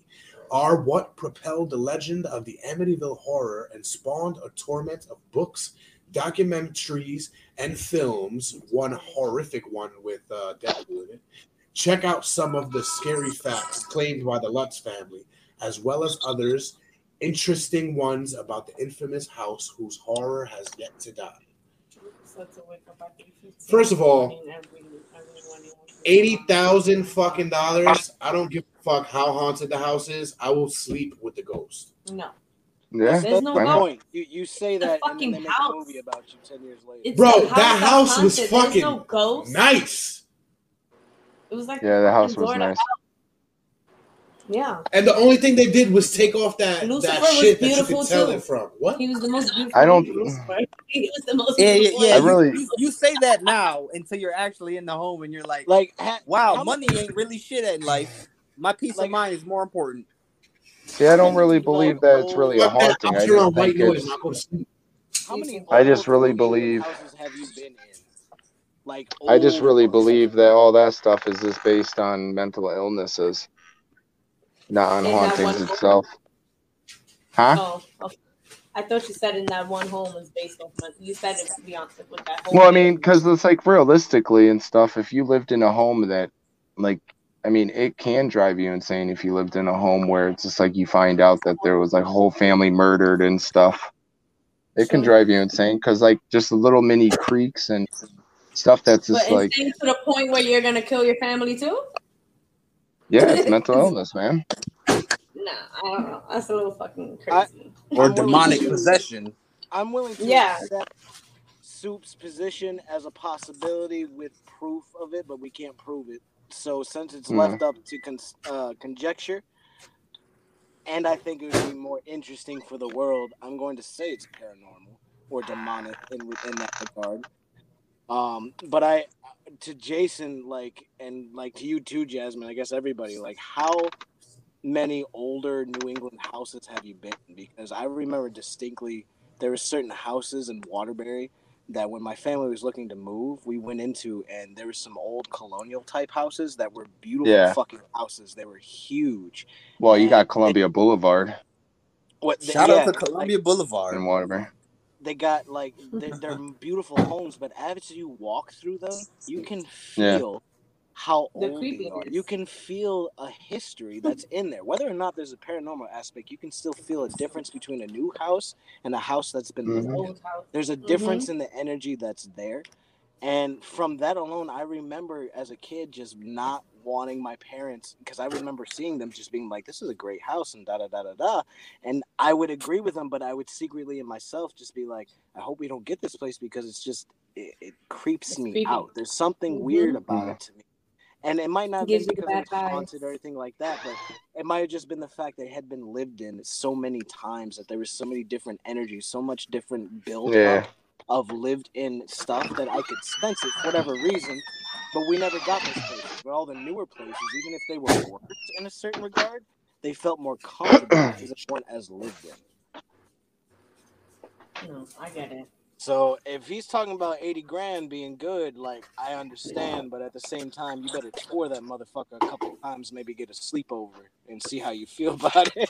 are what propelled the legend of the Amityville horror and spawned a torment of books, documentaries, and films. One horrific one with uh, Deadpool in it. Check out some of the scary facts claimed by the Lutz family, as well as others interesting ones about the infamous house whose horror has yet to die. First of all, Eighty thousand fucking dollars. I don't give a fuck how haunted the house is. I will sleep with the ghost. No. Yeah, There's no why point. You you say The that and then fucking they make house. a movie about you ten years later. It's Bro, the that house was haunted. There's fucking no ghost. Nice. It was like Yeah, the house was nice. house. Yeah. And the only thing they did was take off that, Lucifer that was shit that you beautiful, could tell too. it from. What? He was the most beautiful. I don't- Lucifer. He was the most Yeah, yeah, beautiful. yeah. I really- you, you say that now until you're actually in the home and you're like, Like, wow, money ain't really shit in life. My peace Like- of mind is more important. See, I don't really believe that it's really a haunting. I'll I turn on just think it's and I'll go to sleep. How many I just really believe- have you been in? Like I just really believe that all that stuff is just based on mental illnesses, not on In hauntings itself. Huh? Oh, okay. I thought you said in that one home was based off. But you said it beyond with that whole. Well, I mean, because it's like realistically and stuff. If you lived in a home that, like, I mean, it can drive you insane if you lived in a home where it's just like you find out that there was like a whole family murdered and stuff. It can drive you insane because like just little mini creaks and stuff that's just like to the point where you're gonna kill your family too? Yeah, it's mental illness, man. Nah, I don't know. That's a little fucking I- crazy. Or I'm willing demonic to- possession. I'm willing to Yeah. accept Soup's position as a possibility with proof of it, but we can't prove it. So since it's Hmm. left up to con- uh, conjecture, and I think it would be more interesting for the world, I'm going to say it's paranormal or demonic in in that regard. Um, but I, to Jason, like, and like to you too, Jasmine. I guess everybody, like, how many older New England houses have you been? Because I remember distinctly there were certain houses in Waterbury that when my family was looking to move, we went into, and there were some old colonial type houses that were beautiful Yeah. fucking houses. They were huge. Well, you got Columbia Boulevard What? they- Shout yeah, out to like, Columbia Boulevard. in Waterbury. They got like they're, they're beautiful homes, but as you walk through them, you can Yeah. feel how The old they are. You can feel a history that's in there. Whether or not there's a paranormal aspect, you can still feel a difference between a new house and a house that's been Mhm. lived in. Old. There's a difference in the energy that's there. And from that alone, I remember as a kid just not wanting my parents because I remember seeing them just being like, "This is a great house," and da da da da da, and I would agree with them, but I would secretly in myself just be like, "I hope we don't get this place because it's just it, it creeps It's me creepy. out. There's something Mhm. weird about it to me." And it might not have Gives been you the because it bad was vibes. haunted or anything like that, but it might have just been the fact that it had been lived in so many times that there was so many different energies, so much different build Yeah. up of lived in stuff that I could sense it for whatever reason. But we never got those places. But all the newer places, even if they were worse in a certain regard, they felt more comfortable because they weren't as lived in. No, I get it. So if he's talking about 80 grand being good, like I understand, but at the same time, you better tour that motherfucker a couple of times, maybe get a sleepover and see how you feel about it.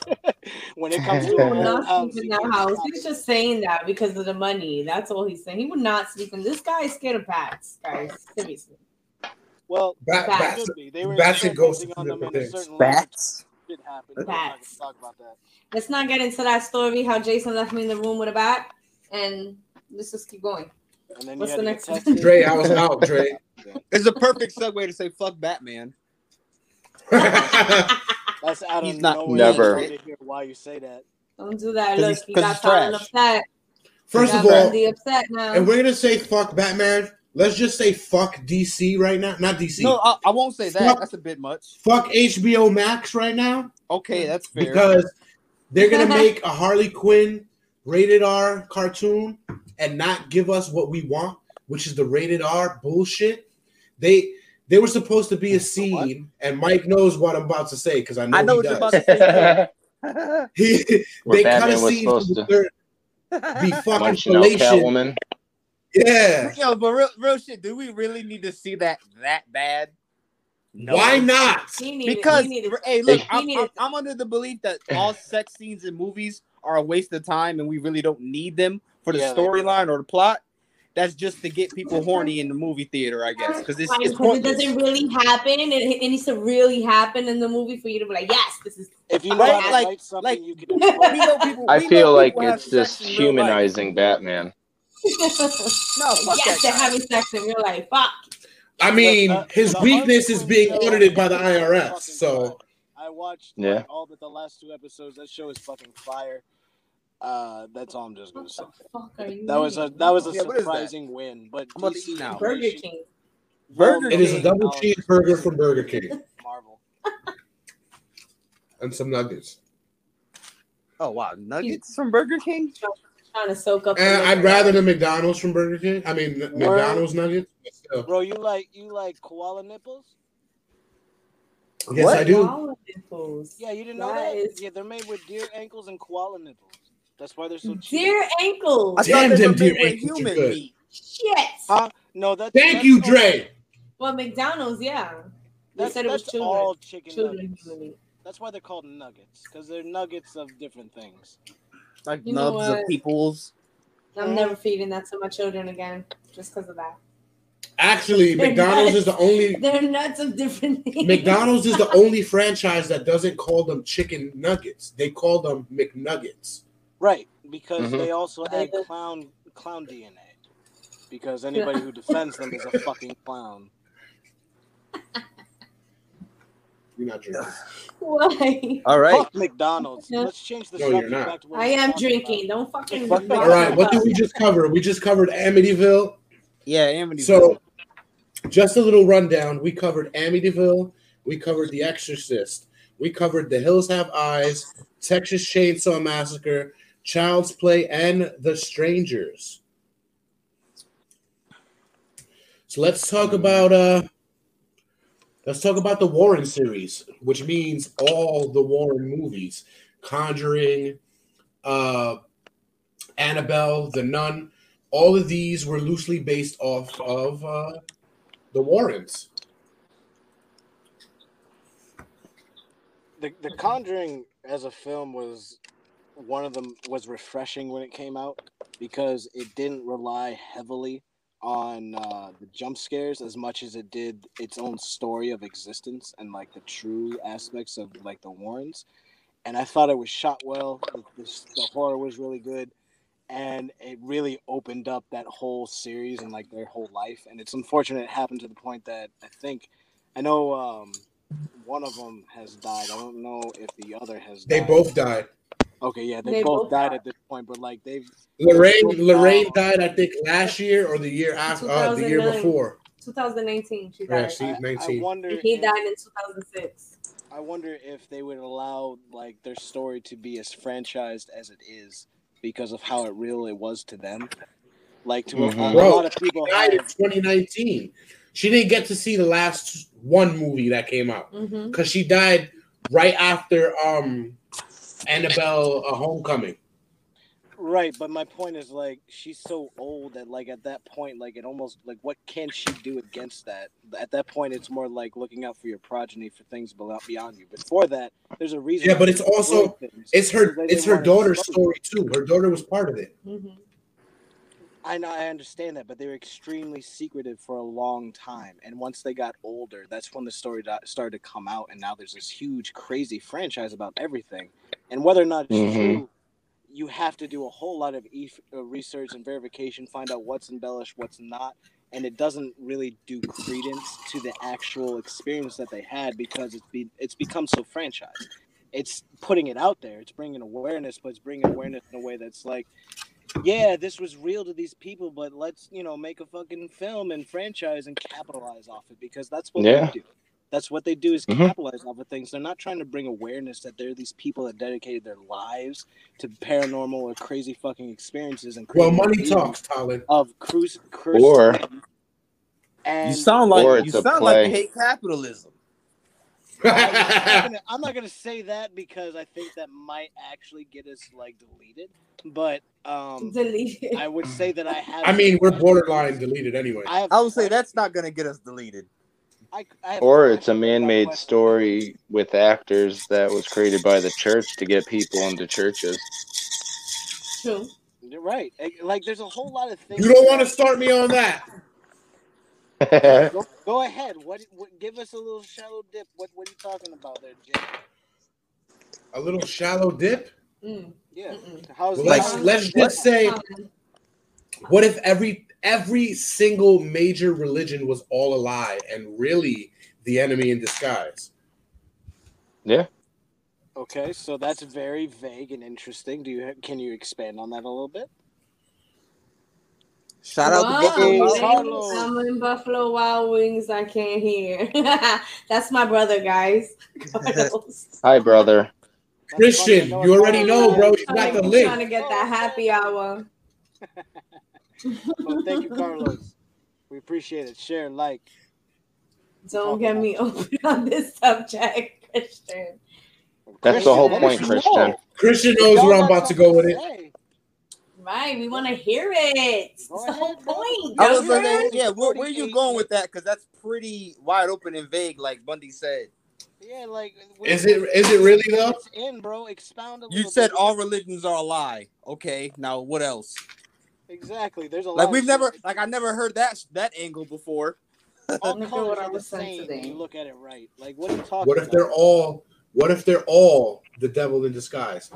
when it comes He to will not house, sleep in that can't house. He's just saying that because of the money. That's all he's saying. He would not sleep in. This guy is scared of bats, guys. Seriously. Well, Bat, Bats. bats, should be. They were bats and ghosts on them in a different certain Bats. Shit happened. We're not Bats. talk about that. Let's not get into that story how Jason left me in the room with a bat. And let's just keep going. And then What's the next one? get tested. Dre, I was out, Dre. It's a perfect segue to say fuck Batman. That's out of He's not- nowhere. Never. I hear why you say that. Don't do that. 'Cause Look, he's- he 'cause got he's Colin trash. upset. First He of all, upset now. and we're gonna say fuck Batman. Let's just say fuck DC right now. Not DC. No, I, I won't say that. That's a bit much. fuck HBO Max right now Okay, that's fair. because they're gonna make a Harley Quinn rated R cartoon and not give us what we want, which is the rated R bullshit. They they were supposed to be a scene, and Mike knows what I'm about to say because I know, I know he what you're does. about to say. He, they cut Batman a was scene from supposed the to third, be fucking munching out Catwoman. Yeah. Yo, but real, real shit. Do we really need to see that that bad? No. Why not? He needed, Because he needed, hey, look, he I'm, I'm, I'm under the belief that all sex scenes in movies are a waste of time, and we really don't need them for the Yeah, storyline or the plot. That's just to get people horny in the movie theater, I guess, because it's, it's it doesn't really happen. It, it needs to really happen in the movie for you to be like, yes, this is. If you know Right, how to like- something, like- you can. we know people. I we know feel like it's just sex in life. humanizing Batman. No, fuck yes, they're having sex in real life. Fuck. I mean, Look, uh, his the weakness is being audited by the IRS. So. I watched Yeah. like, all but the last two episodes. That show is fucking fire. Uh, that's all I'm just gonna What say. the fuck are you? That was a that was a Yeah, what is that? surprising win, but I'm about to DC eat now. Burger King. Burger King. it is a double cheeseburger from Burger King Marvel. and some nuggets. Oh wow, nuggets from Burger King. Trying to soak up. And I'd rather the McDonald's from Burger King. I mean, the McDonald's nuggets. but. Bro, you like you like koala nipples? Yes, What? I do. Koala nipples. Yeah, you didn't know That that? is- Yeah, they're made with deer ankles and koala nipples. That's why they're so cheap. Deer ankles. I Damn, thought they them were deer made with are human good. meat. Shit. Huh? No, that's Thank that's you, all- Dre. Well, McDonald's, yeah. They That's, said it was that's children. all chicken children nuggets. meat. That's why they're called nuggets, because they're nuggets of different things. Like You nubs of peoples. I'm never feeding that to my children again, just because of that. Actually, They're McDonald's is the only They're nuts of different things. McDonald's is the only franchise that doesn't call them chicken nuggets. They call them McNuggets. Right, because Mhm. they also They add clown clown DNA. Because anybody who defends them is a fucking clown. You're not drinking. Why? All right. Fuck McDonald's. Yeah. Let's change the No, you're subject not. back to what I am talked drinking. Don't fucking. Fuck All right, what did we just cover? We just covered Amityville. Yeah, Amityville. So, just a little rundown. We covered Amityville. We covered The Exorcist. We covered The Hills Have Eyes, Texas Chainsaw Massacre, Child's Play, and The Strangers. So let's talk about uh let's talk about the Warren series, which means all the Warren movies. Conjuring, uh Annabelle, The Nun, all of these were loosely based off of uh, the Warrens. the the Conjuring as a film was one of them was refreshing when it came out because it didn't rely heavily on uh, the jump scares as much as it did its own story of existence and like the true aspects of like the Warrens. And I thought it was shot well. The, the, the horror was really good, and it really opened up that whole series and like their whole life. And it's unfortunate it happened to the point that I think I know um, one of them has died. I don't know if the other has. They died. both died. Okay, yeah, they, They both, both died died. at this point, but like they've Lorraine both Lorraine died. died, I think, last year or the year after, uh, the year before. 2019, she Yeah, died. she I, I wonder. He if- died in 2006. I wonder if they would allow like their story to be as franchised as it is because of how it really was to them. Like to a- Mhm. a, Bro, lot of people died in 2019. She didn't get to see the last one movie that came out Mm-hmm. because she died right after um Annabelle a Homecoming. right, but my point is like she's so old that like at that point like it almost like what can she do against that? At that point it's more like looking out for your progeny for things belo- beyond you. Before that, there's a reason. Yeah, but it's also it's her because it's her daughter's story too. Her daughter was part of it. Mm-hmm. I know, I understand that, but they were extremely secretive for a long time. And once they got older, that's when the story started to come out. And now there's this huge, crazy franchise about everything. And whether or not it's Mhm. true, you have to do a whole lot of e- uh, research and verification, find out what's embellished, what's not. And it doesn't really do credence to the actual experience that they had because it's be- it's become so franchised. It's putting it out there. It's bringing awareness, but it's bringing awareness in a way that's like, yeah, this was real to these people, but let's you know make a fucking film and franchise and capitalize off it because that's what Yeah. they do. That's what they do is Mhm. capitalize off of things. They're not trying to bring awareness that there are these people that dedicated their lives to paranormal or crazy fucking experiences and Well, money talks, Tyler. of cruise cursed Or- and You sound like you it's a sound like you hate capitalism. I'm not, gonna, I'm not gonna say that because I think that might actually get us like deleted. But um, Deleted. I would say that I have. I mean, we're borderline deleted anyway. I have I would say that's not gonna get us deleted. I, I Or it's a man-made story with actors that was created by the church to get people into churches. True. You're right. Like, there's a whole lot of things. You don't want to start me on that. Go, go ahead. What, what? Give us a little shallow dip. What? What are you talking about there, Jay? A little shallow dip. Mm. Yeah. Mm-mm. How's Well, that? let's let's just say, what if every every single major religion was all a lie and really the enemy in disguise? yeah. Okay, so that's very vague and interesting. Do you can you expand on that a little bit? Shout out Wow, to Buffalo Wild. I'm in Buffalo Wild Wings. I can't hear. That's my brother, guys. Hi, brother. Christian, you already know, bro. You got the link. Trying to get that happy hour. Well, thank you, Carlos. We appreciate it. Share, like. Don't get me open on this subject, Christian. That's the whole point, Christian. know. Christian knows where I'm about to go with it. say, Right, we want to hear it. That's Go the whole point. I was Younger? yeah, where, where you going with that? Because that's pretty wide open and vague, like Bundy said. Yeah, like. Is it is it really though? It's in, bro. Expound a You said bit. all religions are a lie. Okay, now what else? Exactly. There's a. Like of we've never, that- like I never heard that that angle before. all Look at colors what I are the was sent same today. when you look at it right. Like, what are you talking about? What if about? they're all what if they're all the devil in disguise?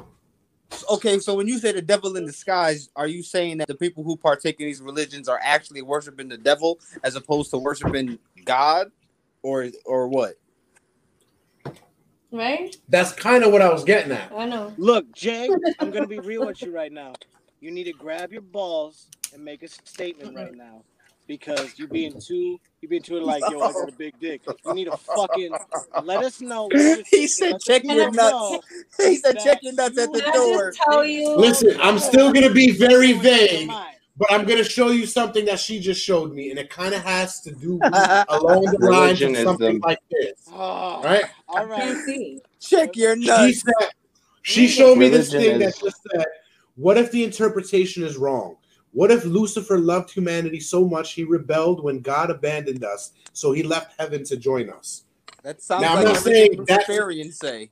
Okay, so when you say the devil in disguise, are you saying that the people who partake in these religions are actually worshiping the devil as opposed to worshiping God, or or what? Right? That's kind of what I was getting at. I know. Look, Jay, I'm gonna be real with you right now. You need to grab your balls and make a statement right now. Because you being too you being too like, yo, I got a big dick. You need to fucking let us know. He said, let "Check your nuts." He said, that "Check your nuts at the door." just tell you? Listen, I'm still gonna be very vague, but I'm gonna show you something that she just showed me, and it kind of has to do along the lines of something like this. Oh, Right? All I right. can't see. Check your She nuts. said she showed me this thing that is- just said, "What if the interpretation is wrong? What if Lucifer loved humanity so much he rebelled when God abandoned us, so he left heaven to join us?" That sounds Now, I'm like not everything saying that- Luciferians say.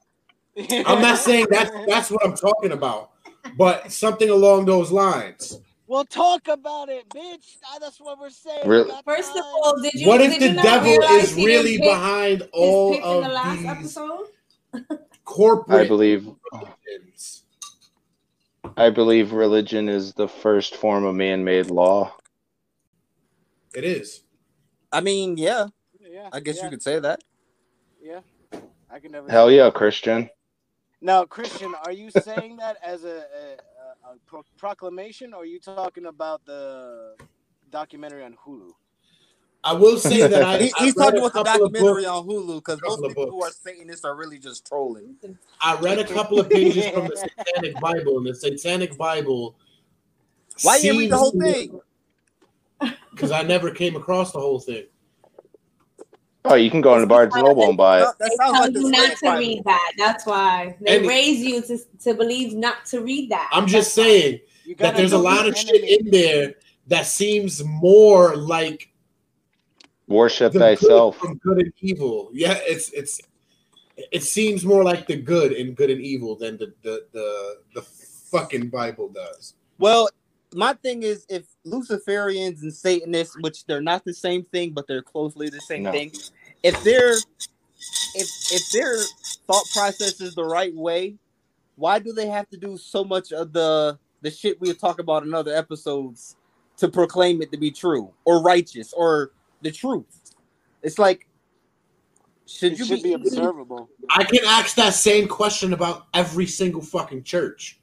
I'm not saying that's that's what I'm talking about, but something along those lines. We'll talk about it, bitch. That's what we're saying. We Real- got First of all, did you? What if the devil is really pick behind his all pick in of the last these episode? corporate? I believe religions? I believe religion is the first form of man-made law. It is. I mean, yeah. Yeah, I guess yeah, you could say that. Yeah, I can never. Hell yeah, Christian. Now, Christian, are you saying that as a, a, a, a proclamation, or are you talking about the documentary on Hulu? I will say that I, He- I he's read talking about the couple documentary on Hulu because most couple of people who are books. Satanists are really just trolling. I read a couple of pages from the Satanic Bible, and the Satanic Bible. Why you didn't read the whole thing? Because I never came across the whole thing. Oh, you can go into Barnes and Noble and buy it. They tell like you not to Bible. read that. That's why they And- raise you to, to believe not to read that. I'm just saying that there's a lot the of shit in there that seems more like Worship the good thyself. from good and evil. Yeah, it's it's it seems more like the good in good and evil than the the the, the fucking Bible does. Well, my thing is if Luciferians and Satanists, which they're not the same thing, but they're closely the same No. thing, if their if if their thought process is the right way, why do they have to do so much of the the shit we'll talk about in other episodes to proclaim it to be true or righteous or the truth? It's like should It you should be, be observable. I can ask that same question about every single fucking church.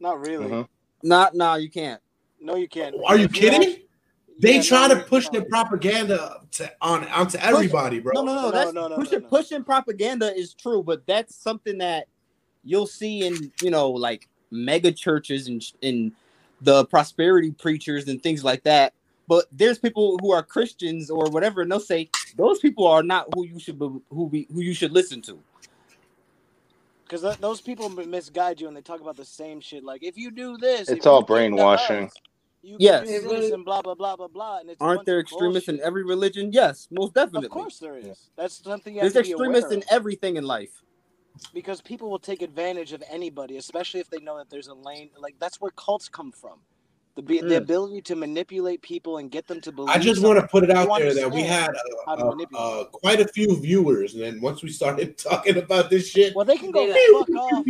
Not really. Mhm. Not, no, you can't. No, you can't. Are you If kidding? have- They Yeah, try no, to push fine. their propaganda to, on onto everybody, bro. No, no, no. No, That's no, no, pushing no, no. pushing propaganda is true, but that's something that you'll see in you know like mega churches and in the prosperity preachers and things like that. But there's people who are Christians or whatever, and they'll say those people are not who you should be, who be, who you should listen to. Because th- those people m- misguide you and they talk about the same shit. Like, if you do this, It's all brainwashing. us, you Yes. can be a blah blah blah blah blah. And it's Aren't there of extremists in every religion? Yes, most definitely. Of course there is. That's something you have There's to be aware extremists in everything in life. because people will take advantage of anybody, especially if they know that there's a lane. Like that's where cults come from. The be- the Mm. ability to manipulate people and get them to believe. I just want to put it out there that we had how to uh, uh, quite a few viewers, and then once we started talking about this shit, Well, they can go They- fuck off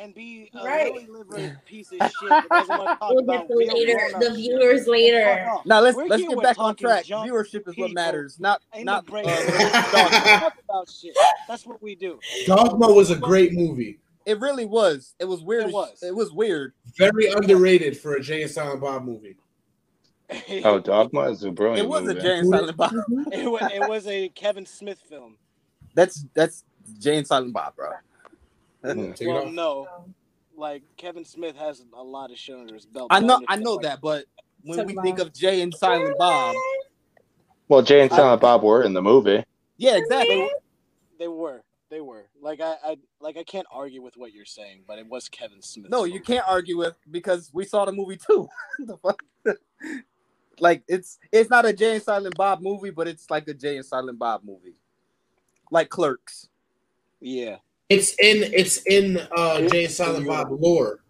and be a Right. really piece of shit that doesn't want to talk We'll get the real later, the shit. viewers later. Now let's We're let's get back on track. Viewership is what matters, not Ain't not no break. uh, talk about shit. That's what we do. Dogma was a great movie, It really was. It was weird. It was. It was weird. very underrated for a Jay and Silent Bob movie. Oh, Dogma is a brilliant It was a movie. Jay and Silent Bob. it, was, it was a Kevin Smith film. That's that's Jay and Silent Bob, bro. Yeah. Take it well, no, like Kevin Smith has a lot of shit under his belt. I know I know like- that, but when we think of Jay and Silent Bob, Well, Jay and Silent Bob were in the movie. yeah, exactly. They were, they were. Like I, I, like I can't argue with what you're saying, but it was Kevin Smith. No, you can't argue with because we saw the movie too. the fuck? like it's it's not a Jay and Silent Bob movie, but it's like a Jay and Silent Bob movie, like Clerks. Yeah, It's in it's in uh, Jay and Silent Bob lore.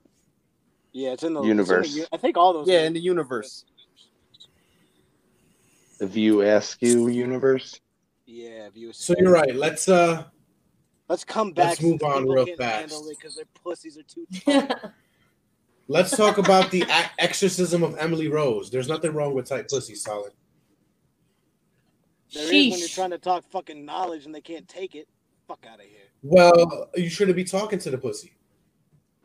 yeah, it's in the Universe. it's in the u- I think all those. Yeah, in the universe. The View Askew universe. yeah. If you So you're right. Let's uh Let's come back. Let's move on real fast. because their pussies are too let's talk about the a- exorcism of Emily Rose. There's nothing wrong with tight pussy, solid. There is when you're trying to talk fucking knowledge and they can't take it. Fuck out of here. Well, you shouldn't be talking to the pussy.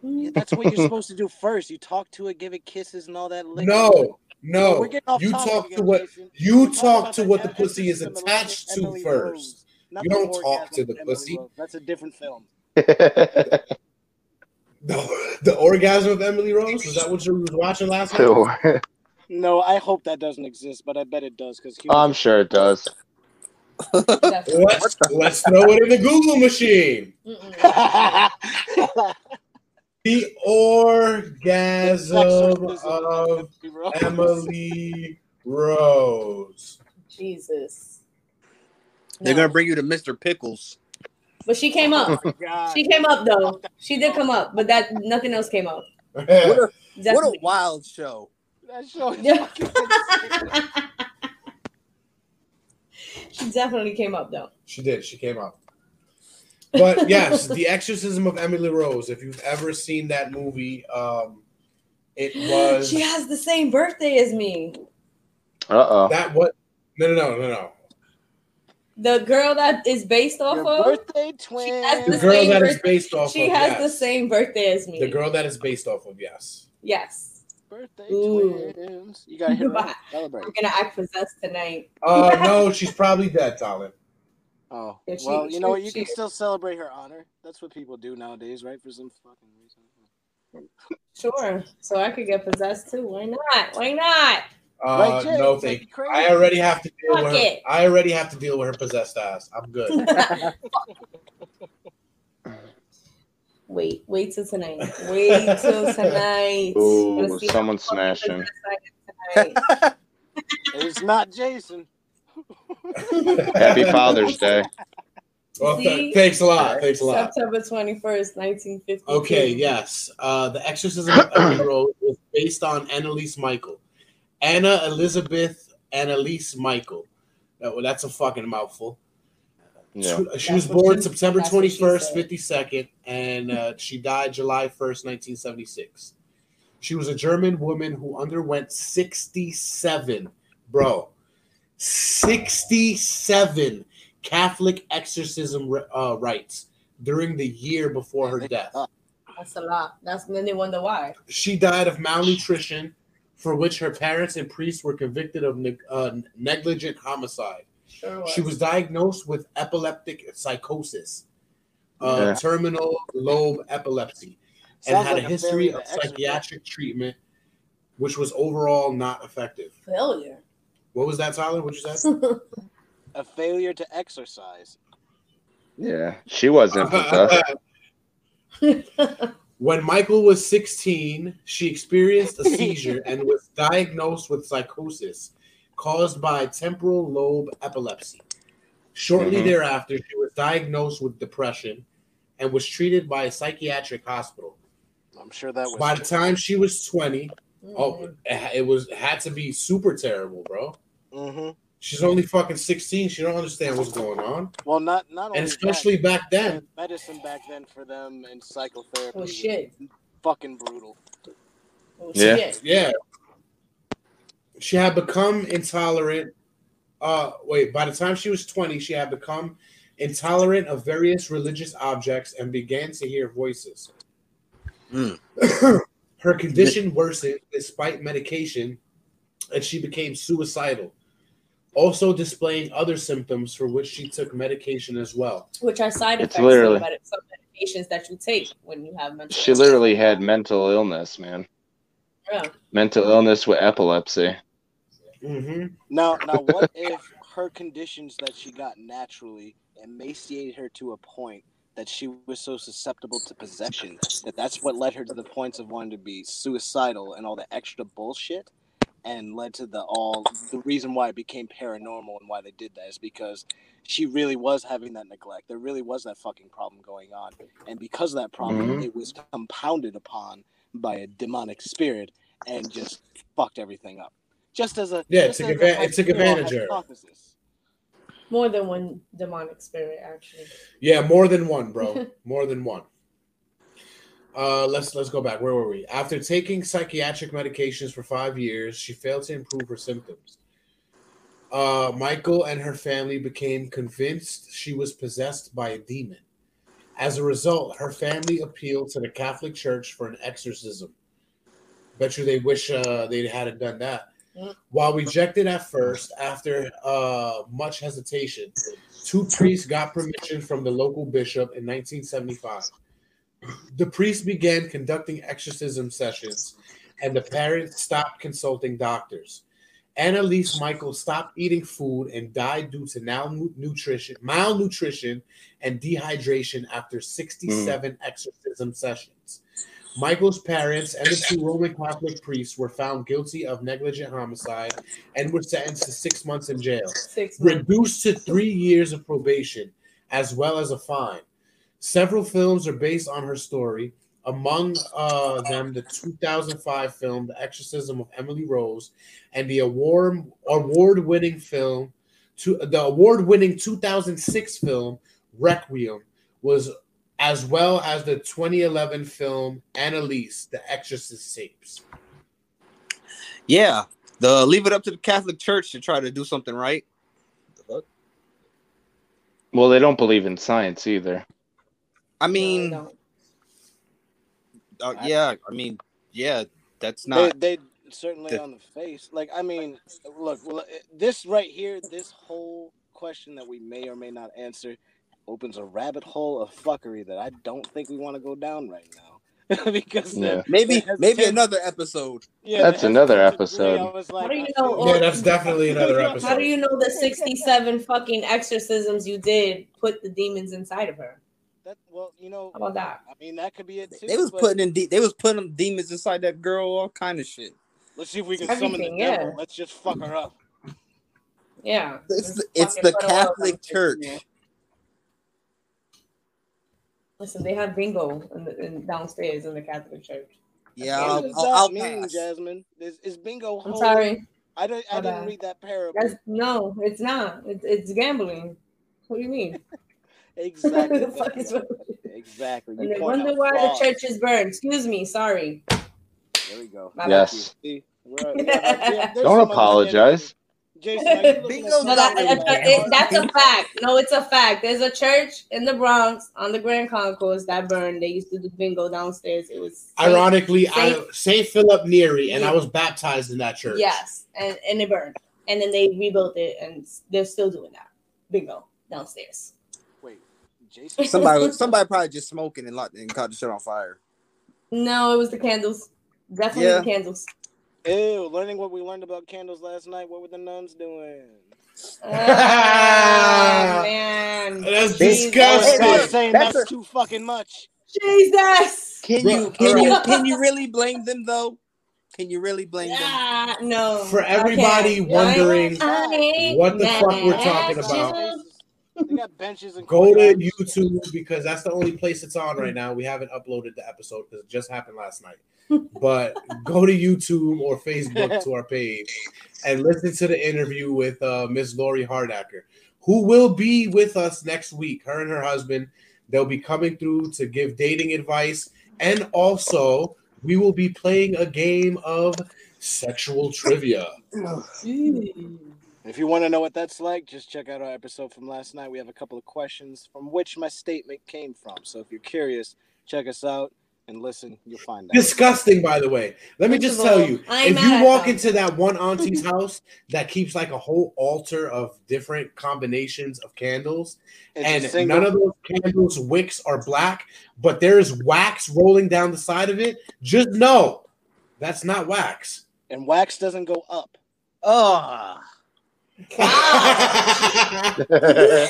Yeah, that's what you're supposed to do first. You talk to it, give it kisses and all that. lick No, No, we're getting off You topic talk again, to what Jason. you We're talk to what the Em- pussy is attached to first. Rose, not You don't talk to the Emily pussy. Rose. That's a different film. The, the orgasm of Emily Rose. Is that what you was watching last night? No, I hope that doesn't exist, but I bet it does because I'm sure it does. Let's let's throw it in the Google machine. The orgasm of Emily Rose. Jesus. They're gonna bring you to Mr. Pickles. But she came up. Oh She came up though. She did come up, but that nothing else came up. What a, what a wild show. That show Yeah. she definitely came up though. She did. She came up. But yes, The Exorcism of Emily Rose. If you've ever seen that movie, um, it was She has the same birthday as me. Uh oh. that what? No, no, no, no, no. The girl that is based off Your of birthday has twin. The the girl same that is birth- based off of she of has yes. the same birthday as me. The girl that is based off of yes. Yes. Birthday Ooh. twins. You gotta hit her. Celebrate. I'm gonna act possessed tonight. Uh no, she's probably dead, Talon. Oh, Yeah, she- well, you know what? she- You can still celebrate her honor. That's what people do nowadays, right? For some fucking reason. Sure. So I could get possessed too. Why not? Why not? Uh, Right, Jay? no, thank you. I already have to deal Fuck with her. it. I already have to deal with her possessed ass. I'm good. Wait, wait till tonight. Wait till tonight. Ooh, Wanna see someone's smashing. possessed I am tonight. It's not Jason. Happy Father's Day. well, th- thanks a lot. Thanks a lot. September 21st, 1950. Okay, yes. Uh, the Exorcism of Emily Rose was based on Anneliese Michael. Anna Elizabeth Anneliese Michael. That, well, that's a fucking mouthful. Yeah. She, she was born she- September that's what she 21st, said. 52nd, and uh, she died July 1st, 1976. She was a German woman who underwent 67, bro, 67 Catholic exorcism uh, rites during the year before her death. That's a lot. That's then they wonder why. She died of malnutrition, for which her parents and priests were convicted of neg- uh, negligent homicide. Sure She was diagnosed with epileptic psychosis, uh, Yeah. temporal lobe epilepsy, and had like a a history failure of to exercise. psychiatric treatment, which was overall not effective. failure. What was that, Tyler? What you said? A failure to exercise. Yeah, she wasn't possessed. when Michael was 16, she experienced a seizure and was diagnosed with psychosis caused by temporal lobe epilepsy. Shortly Mhm. thereafter, she was diagnosed with depression and was treated by a psychiatric hospital. I'm sure that was. By the time she was 20, Mm. oh, it it was had to be super terrible, bro. hmm She's only fucking 16. She don't understand what's going on. Well, not not only And especially that, back then. medicine back then for them and psychotherapy. Oh was shit. Fucking brutal. Oh, Yeah. shit. Yeah. She had become intolerant. Uh wait, by the time she was 20, she had become intolerant of various religious objects and began to hear voices. Mm. Her condition worsened despite medication, and she became suicidal. Also displaying other symptoms for which she took medication as well. Which are side It's effects literally- of med- some medications that you take when you have mental She illness. literally had mental illness, man. Yeah. Mental illness with epilepsy. Mm-hmm. Now, now, what if her conditions that she got naturally emaciated her to a point that she was so susceptible to possession that that's what led her to the points of wanting to be suicidal and all the extra bullshit, and led to the all the reason why it became paranormal and why they did that is because she really was having that neglect. There really was that fucking problem going on, and because of that problem, Mhm. it was compounded upon by a demonic spirit and just fucked everything up. Just as a Yeah, it just took as adva- a it took advantage of her. hypothesis. More than one demonic spirit, actually. Yeah, more than one, bro. more than one. Uh, let's let's go back. Where were we? After taking psychiatric medications for five years, she failed to improve her symptoms. Uh, Michael and her family became convinced she was possessed by a demon. As a result, her family appealed to the Catholic Church for an exorcism. Bet you they wish uh, they hadn't done that. While rejected at first, after uh, much hesitation, two priests got permission from the local bishop in 1975. The priest began conducting exorcism sessions, and the parents stopped consulting doctors. Anneliese Michael stopped eating food and died due to malnutrition, malnutrition and dehydration after 67 exorcism sessions. Michael's parents and the two Roman Catholic priests were found guilty of negligent homicide and were sentenced to six months in jail months. reduced to three years of probation, as well as a fine. Several films are based on her story. Among uh, them, the 2005 film *The Exorcism of Emily Rose* and the award award-winning film, to the award-winning 2006 film *Requiem* was, as well as the 2011 film *Anneliese: The Exorcist Tapes*. Yeah, the leave it up to the Catholic Church to try to do something right. The? Well, they don't believe in science either. I mean, No, uh, yeah, I mean, yeah, that's not. They, they certainly the- on the face. Like I mean, look, this right here, this whole question that we may or may not answer, opens a rabbit hole of fuckery that I don't think we want to go down right now. because Yeah. maybe the maybe hesitancy- another episode. Yeah, That's another hesitancy degree, episode. I like, How do you know- Yeah, that's definitely another episode. How do you know the 67 fucking exorcisms you did put the demons inside of her? That, well, you know, How about that? I mean, that could be it too. They was but putting in de- they was putting demons inside that girl, all kind of shit. Let's see if we can summon the Everything, devil. Let's just fuck her up. Yeah. It's, it's the put her up. Catholic Church. Listen, they have bingo in the, in, downstairs in the Catholic Church. Yeah, I'll, I'll, I'll mean, pass. Jasmine? Is, is bingo? I'm sorry. I didn't. I didn't read that parable. That's no, it's not. It's, it's gambling. What do you mean? Exactly. The fuck is wrong with you? exactly. And they wonder out why the flaws. church is burned. Excuse me. Sorry. There we go. My. Yes. See, we're, we're, yeah, Don't apologize. Jason, are you looking Bingo's at No, that, it- it- that's a fact. No, it's a fact. There's a church in the Bronx on the Grand Concourse that burned. They used to do bingo downstairs. It was Ironically, I Saint- Saint Philip Neri, and I was baptized in that church. Yes, and and it burned, and then they rebuilt it, and they're still doing that bingo downstairs. Wait, Jason. Somebody somebody probably just smoking and, locked, and caught the shit on fire. No, it was the candles. Definitely Yeah. the candles. Ew, learning what we learned about candles last night. What were the nuns doing? Oh, man, That's Jesus. disgusting. Hey, saying that's that's, a- too fucking much. Jesus. Can you can you can you really blame them though? Can you really blame them? Ah, no. For everybody can't. wondering what the fuck we're talking at about. You. Benches and Go to. YouTube because that's the only place it's on right now. We haven't uploaded the episode because it just happened last night. But go to YouTube or Facebook to our page and listen to the interview with uh, Miss Lori Hardacker, who will be with us next week. Her and her husband, they'll be coming through to give dating advice, and also we will be playing a game of sexual trivia. If you want to know what that's like, just check out our episode from last night. We have a couple of questions from which my statement came from. So if you're curious, check us out and listen. You'll find out. Disgusting, by the way. Let me just tell you, I ain't if you walk them. into that one auntie's house that keeps like a whole altar of different combinations of candles, It's and single- none of those candles wicks are black, but there is wax rolling down the side of it, just know that's not wax. and wax doesn't go up. Oh,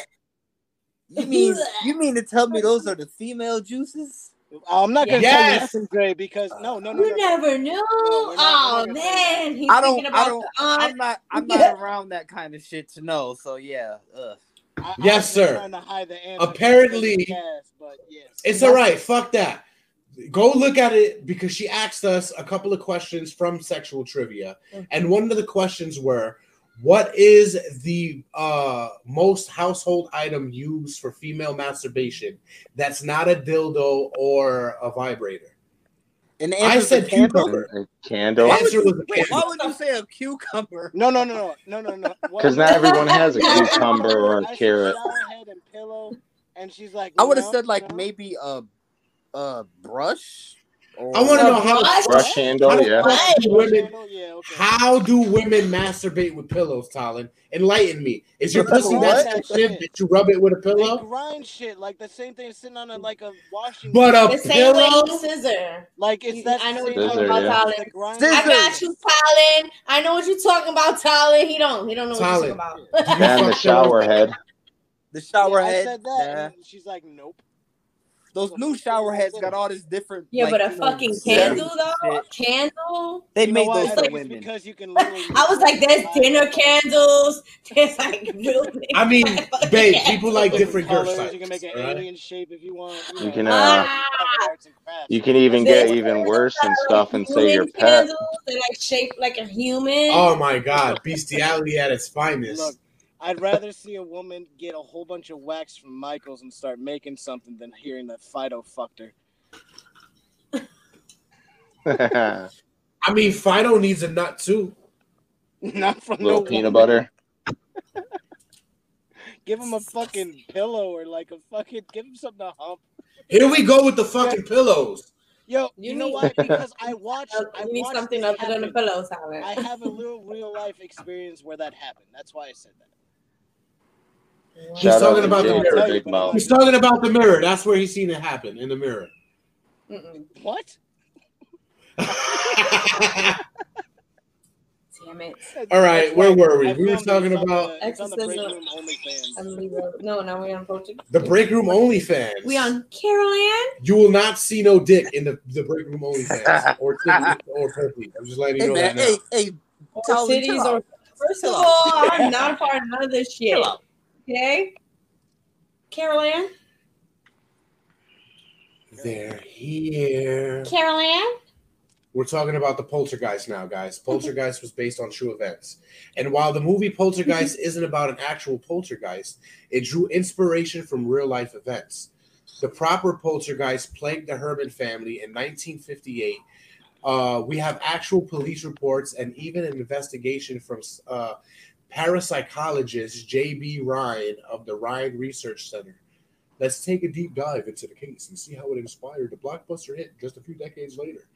you mean you mean to tell me those are the female juices? I'm not gonna Yes. tell you nothing, Dre, because no, no, no, You no. never knew. we're not- Oh we're not gonna man, he's I don't- thinking I don't- the aunt. I'm not I'm not around that kind of shit to know. So yeah, ugh. I- I Yes, was just sir. trying to hide the Apparently- because of but yes. It's all right. Fuck that. Go look at it because she asked us a couple of questions from sexual trivia, and one of the questions were, "What is the uh, most household item used for female masturbation that's not a dildo or a vibrator?" And the I said a candle? cucumber. A candle. Why would, Answer you, was a wait, why would you say a cucumber? No, no, no, no, no, no, no. Because not everyone has a cucumber or a I said carrot. head and pillow, and she's like, I would have said like maybe a a brush. Or, I want to know how. brush? Brush handle, How, yeah. how do women, Candle? Yeah, okay. how do women masturbate with pillows, Talon? Enlighten me. Is your pussy that What? sensitive that you rub it with a They pillow? grind shit like the same thing sitting on a like a washing. But a the same way pillow. scissor. like it's that. I know what you're talking about, yeah. Talon. the Scissor. I got you, Talon. I know what you're talking about, Talon. He don't. He don't know what you're talking Do about. you And the shower head. the shower Yeah, head. I said that, nah. and she's like, nope. Those new shower heads got all this different. Yeah, like, but a you know, fucking candle though, shit. candle. They You made those I for think it's women. because you can. I was like, there's dinner candles. There's like real I mean, babe, candles. people like different girth colors. You can make an right? alien shape if you want. You know, can, uh, Ah, arts and crafts. You can even get even worse and stuff and say your pet. candles. They're like shaped like a human. Oh my god, bestiality at its finest. Look, I'd rather see a woman get a whole bunch of wax from Michaels and start making something than hearing that Fido fucked her. I mean, Fido needs a nut too. Not from Little no peanut woman. butter. Give him a fucking pillow or like a fucking give him something to hump. Here we go with the fucking pillows. Yo, you, You know need- why? Because I watched. I need watched something this other than a pillow, Simon. I have a little real life experience where that happened. That's why I said that. He's Shout talking about the Jay for mirror. He's talking about the mirror. That's where he's seen it happen in the mirror. Mm-mm. What? Damn it. All right, where were we? I We were talking about the- the break Exorcism. room OnlyFans. Emily No, now we're on Portugal. the break room only fans. We on Carol Ann? You will not see no dick in the, the break room only fans or titty or pussy. I'm just letting you Hey know man, that now. hey, hey, Or Tolly, titties or First of all. I'm not a part of none of this shit. Okay? Carol Ann? They're here. Carol Ann? We're talking about the Poltergeist now, guys. Poltergeist was based on true events. And while the movie Poltergeist isn't about an actual poltergeist, it drew inspiration from real life events. The proper poltergeist plagued the Herrmann family in 1958. Uh, we have actual police reports and even an investigation from uh, parapsychologist J.B. Rhine of the Rhine Research Center. Let's take a deep dive into the case and see how it inspired the blockbuster hit just a few decades later.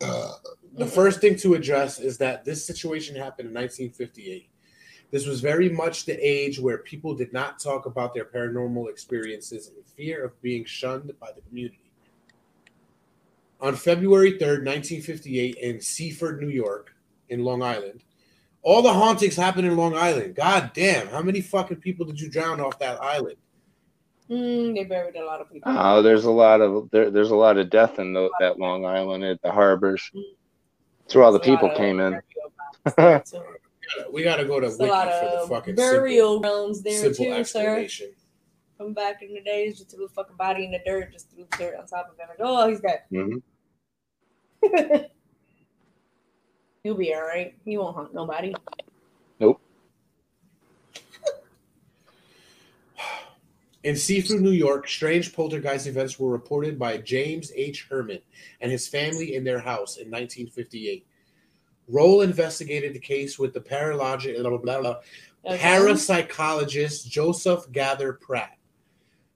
Uh, the first thing to address is that this situation happened in 1958. This was very much the age where people did not talk about their paranormal experiences in fear of being shunned by the community. On February 3rd, 1958, in Seaford, New York, in Long Island, all the hauntings happened in Long Island. God damn, how many fucking people did you drown off that island? Mm, they buried a lot of people. Oh, there's a lot of there, there's a lot of death in the, that Long Island at the harbors. That's where all the There's a people came in. burial grounds there. We gotta go to Wiki a lot for the of fucking burial simple, grounds there simple too, sir. explanation. From back in the days, just threw a fucking body in the dirt, just threw the dirt on top of him. Like, oh, he's dead. Mhm. He'll be all right. He won't hunt nobody. Nope. In Seaford, New York, strange poltergeist events were reported by James H. Herrmann and his family in their house in 1958. Roll investigated the case with the paralogic, blah, blah, blah, blah, Okay. parapsychologist Joseph Gaither Pratt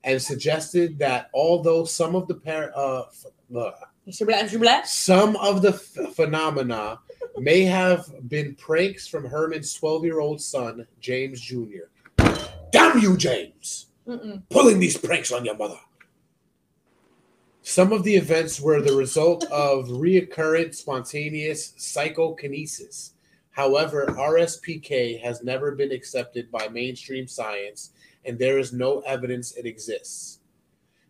and suggested that although some of the par- uh, f- uh, Shibla, shibla. some of the f- phenomena may have been pranks from Herrmann's 12 year old son, James Jr. Damn you, James! Mm-mm. Pulling these pranks on your mother. Some of the events were the result of reoccurrent spontaneous psychokinesis. However, RSPK has never been accepted by mainstream science, and there is no evidence it exists.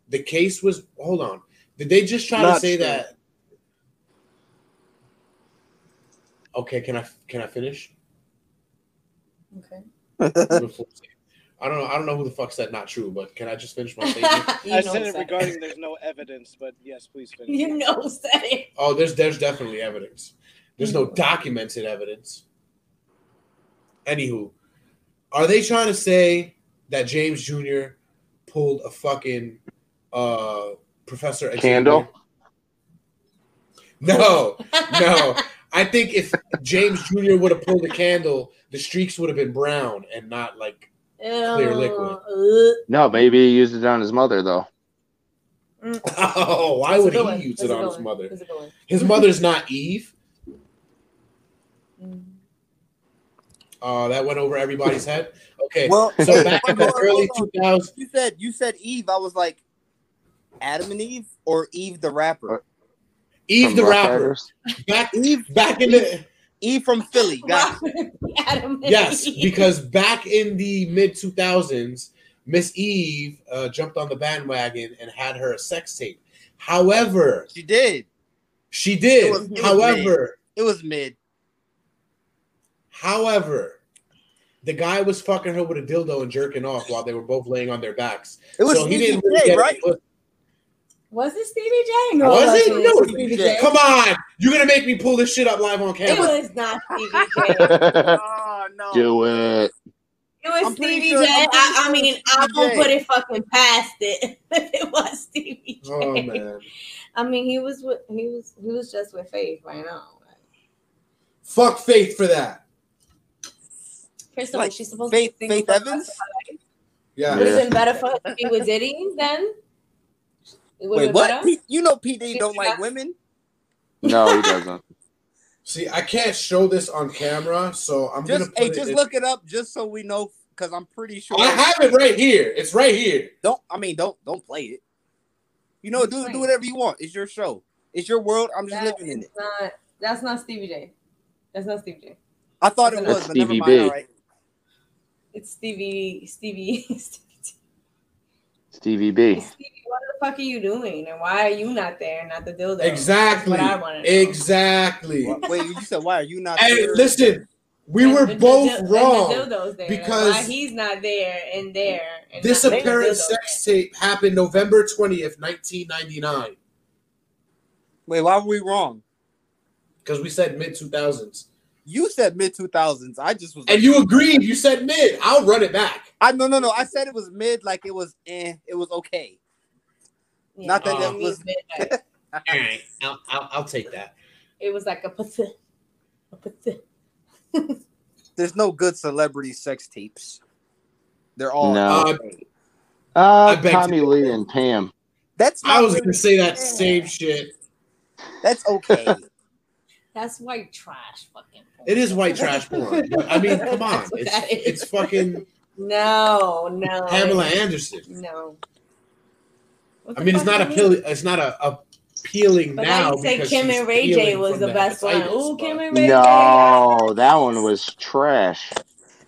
The case was hold on. Did they just try to say true. that? Okay, can I can I finish? Okay. I don't know. I don't know who the fuck said not true, but can I just finish my statement? you I know said it said regarding there's no evidence, but yes, please finish. You know said it. Oh, there's there's definitely evidence. There's no documented evidence. Anywho, are they trying to say that James Jr. pulled a fucking uh Professor Xavier? Candle? No, no. I think if James Jr. would have pulled a candle, the streaks would have been brown and not like Clear liquid. No, maybe he used it on his mother though. oh, why would good he one. use it on his one. mother? That's a good one. His mother's not Eve. Mm. Uh, that went over everybody's head. Okay, Well, so back in the early hold two thousands, You said you said Eve. I was like, Adam and Eve or Eve the rapper. Eve From the Rough rapper, back Eve, back in the Eve from Philly. Got. Adam yes, Eve. because back in the mid two thousands, Miss Eve uh, jumped on the bandwagon and had her a sex tape. However, she did. she did. It was- it was However, It was mid. however, the guy was fucking her with a dildo and jerking off while they were both laying on their backs. It was so he didn't really J, get right? it. Was it Stevie J? No, Was it? wasn't. No, Stevie Stevie J. J. Come on, you're gonna make me pull this shit up live on camera. It camera. was not Stevie J. Oh no. Do it. It was I'm Stevie sure- J. I'm I, I mean, I Stevie won't put it fucking past it it was Stevie J. Oh man, I mean, he was with he was he was just with Faith right now. fuck Faith for that. Crystal, Like was she supposed Faith to be Faith Evans? rest of? Yeah. Would have been better for her to be with Diddy then? It would've Wait, what? P- you know P Diddy She don't like got- women. No, he doesn't. See, I can't show this on camera, so I'm Just gonna put hey, it just in- look it up just so we know because I'm pretty sure. I have it right here. It's right here. Don't I mean don't don't play it. You know, do do whatever you want. It's your show. It's your world. I'm just That living in it. not, that's not Stevie J. That's not Stevie J. I thought it That's was, but never mind. B. All right. It's Stevie. Stevie. Stevie. Stevie B. Stevie, what the fuck are you doing? And why are you not there? Not the dildo. Exactly. That's what I know. Exactly. Wait, you said why are you not? Hey, there? listen, we And were the- the both dil- and wrong the dildo's there. because why he's not there and there. And this not- the apparent dildo's sex tape happened November 20th, 1999. Wait, why were we wrong? Because we said mid 2000s. You said mid two thousands. I just was. And you agreed. You said mid. I'll run it back. I no no no. I said it was mid, like it was. Eh, it was okay. Yeah, Not that it it was. midnight. All right. I'll, I'll, I'll take that. It was like a put a put There's no good celebrity sex tapes. They're all. No. Uh. Uh, Tommy Lee and Pam. That's. I was really- going to say that Yeah. same shit. That's okay. That's white trash fucking. porn. It is white trash porn. I mean, come on. It's, it's fucking No, no. Pamela Anderson. No. What I mean, it's not you appealing. It's not a, appealing But now. now you say because Kim and Ray J was the best one. hepatitis, Ooh, but- Kim and Ray J. No, that one was trash.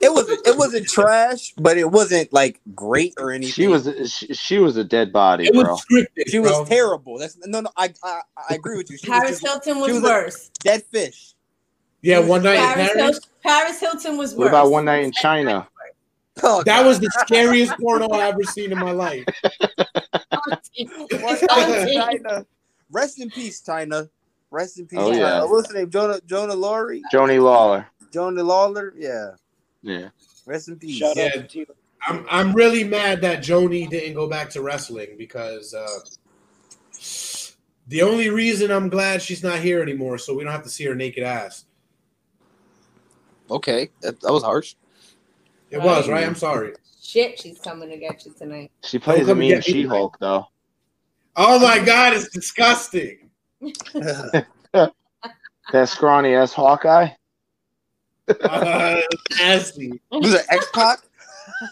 it was. It wasn't trash, but it wasn't like great or anything. She was she, she was a dead body, It was bro. scripted. She was terrible. That's no, no. I, I, I agree with you. She was Paris just Hilton she was, was worse. dead fish. Yeah, one night Paris, Paris. Paris Hilton was worse. What about one night in China? Oh, That was the scariest porno I've ever seen in my life. It's God. on tape. China. Rest in peace, Chyna. Rest in peace. Oh, Chyna. yeah. What's her name? Jonah Jonah Laurie. Joni Lawler. Jonah Lawler. Yeah. Yeah. Rest in peace. Shout Yeah. out. I'm I'm really mad that Joni didn't go back to wrestling because uh, the only reason I'm glad she's not here anymore, so we don't have to see her naked ass. Okay, that, that was harsh. It Right. was right. I'm sorry. Shit, she's coming to get you tonight. She plays a mean me. She Hulk though. Oh my god, it's disgusting. That scrawny ass Hawkeye. Uh, nasty. was it X Pac?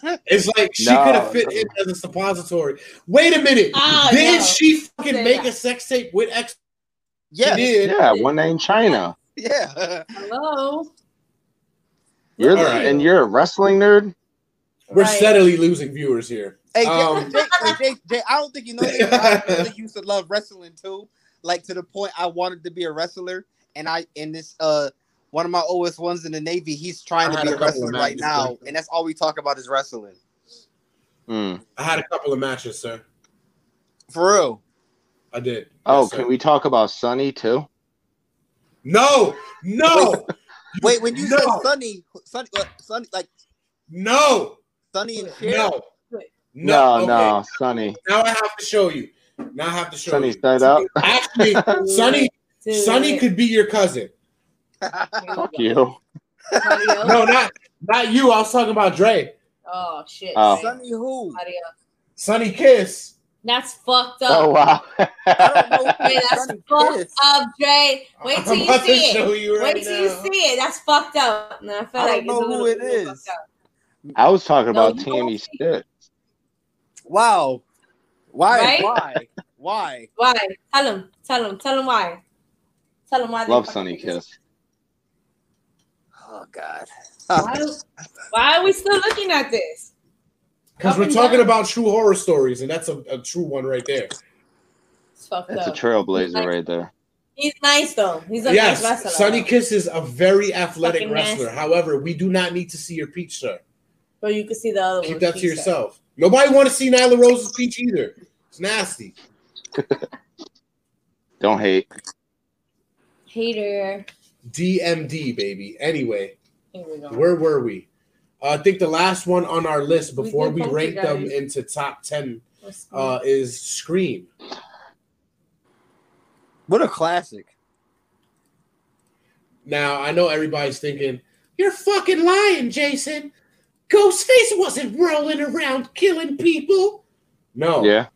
It's like she No. could have fit in as a suppository. Wait a minute. Ah, Did no. she fucking Say make that. a sex tape with X? Yeah. Did. Yeah, one night in China. Yeah. Hello. You're the, Alright. and you're a wrestling nerd. We're Right. steadily losing viewers here. Hey, Jay, Um, Jay, hey, Jay, Jay, I don't think you know this. but I really used to love wrestling too. Like to the point I wanted to be a wrestler, and I in this uh one of my oldest ones in the Navy, he's trying I to be a a wrestler right now, like and that's all we talk about is wrestling. Hmm. I had a couple of matches, sir. For real. I did. Oh, Yes, sir. can we talk about Sunny too? No, no, Wait, when you No. said Sunny, Sunny, uh, Sunny, like no, Sonny and Cher, no, No, okay. no, Sunny. Now I have to show you. Now I have to show Sunny you. side up. Actually, Sunny, Sunny could be your cousin. Fuck you. No, not not you. I was talking about Dre. Oh shit. Oh. Sunny who? Sonny Kiss. That's fucked up. Oh wow. I don't know. Wait, that's fucked Kiss. up, Dre. Wait till I'm you see it. you right Wait till you see it. That's fucked up. No, I feel I like don't know it's who little, it little is. fucked up. I was talking No, about you Tammy don't see Stitt. Wow. Why? Right? Why? Why? Why? Tell him. Tell him. Tell him why. Tell him why. they Love Sunny did this. Kiss. Oh God. Why, why are we still looking at this? Because we're talking down. about true horror stories, and that's a, a true one right there. It's fucked That's a up. trailblazer right there. He's nice though. He's a nice Yes, wrestler. Sunny. Kiss is a very athletic Fucking wrestler. nasty. However, we do not need to see your peach, sir. But you can see the other Keep one. that to she said. yourself. Nobody want to see Nyla Rose's peach either. It's nasty. Don't hate. Hater. DMD, baby. Anyway, Here we go. where were we? I think the last one on our list before did we, both rank them into top 10 uh, is Scream. What a classic. Now, I know everybody's thinking You're fucking lying, Jason. Ghostface wasn't rolling around killing people. No. Yeah.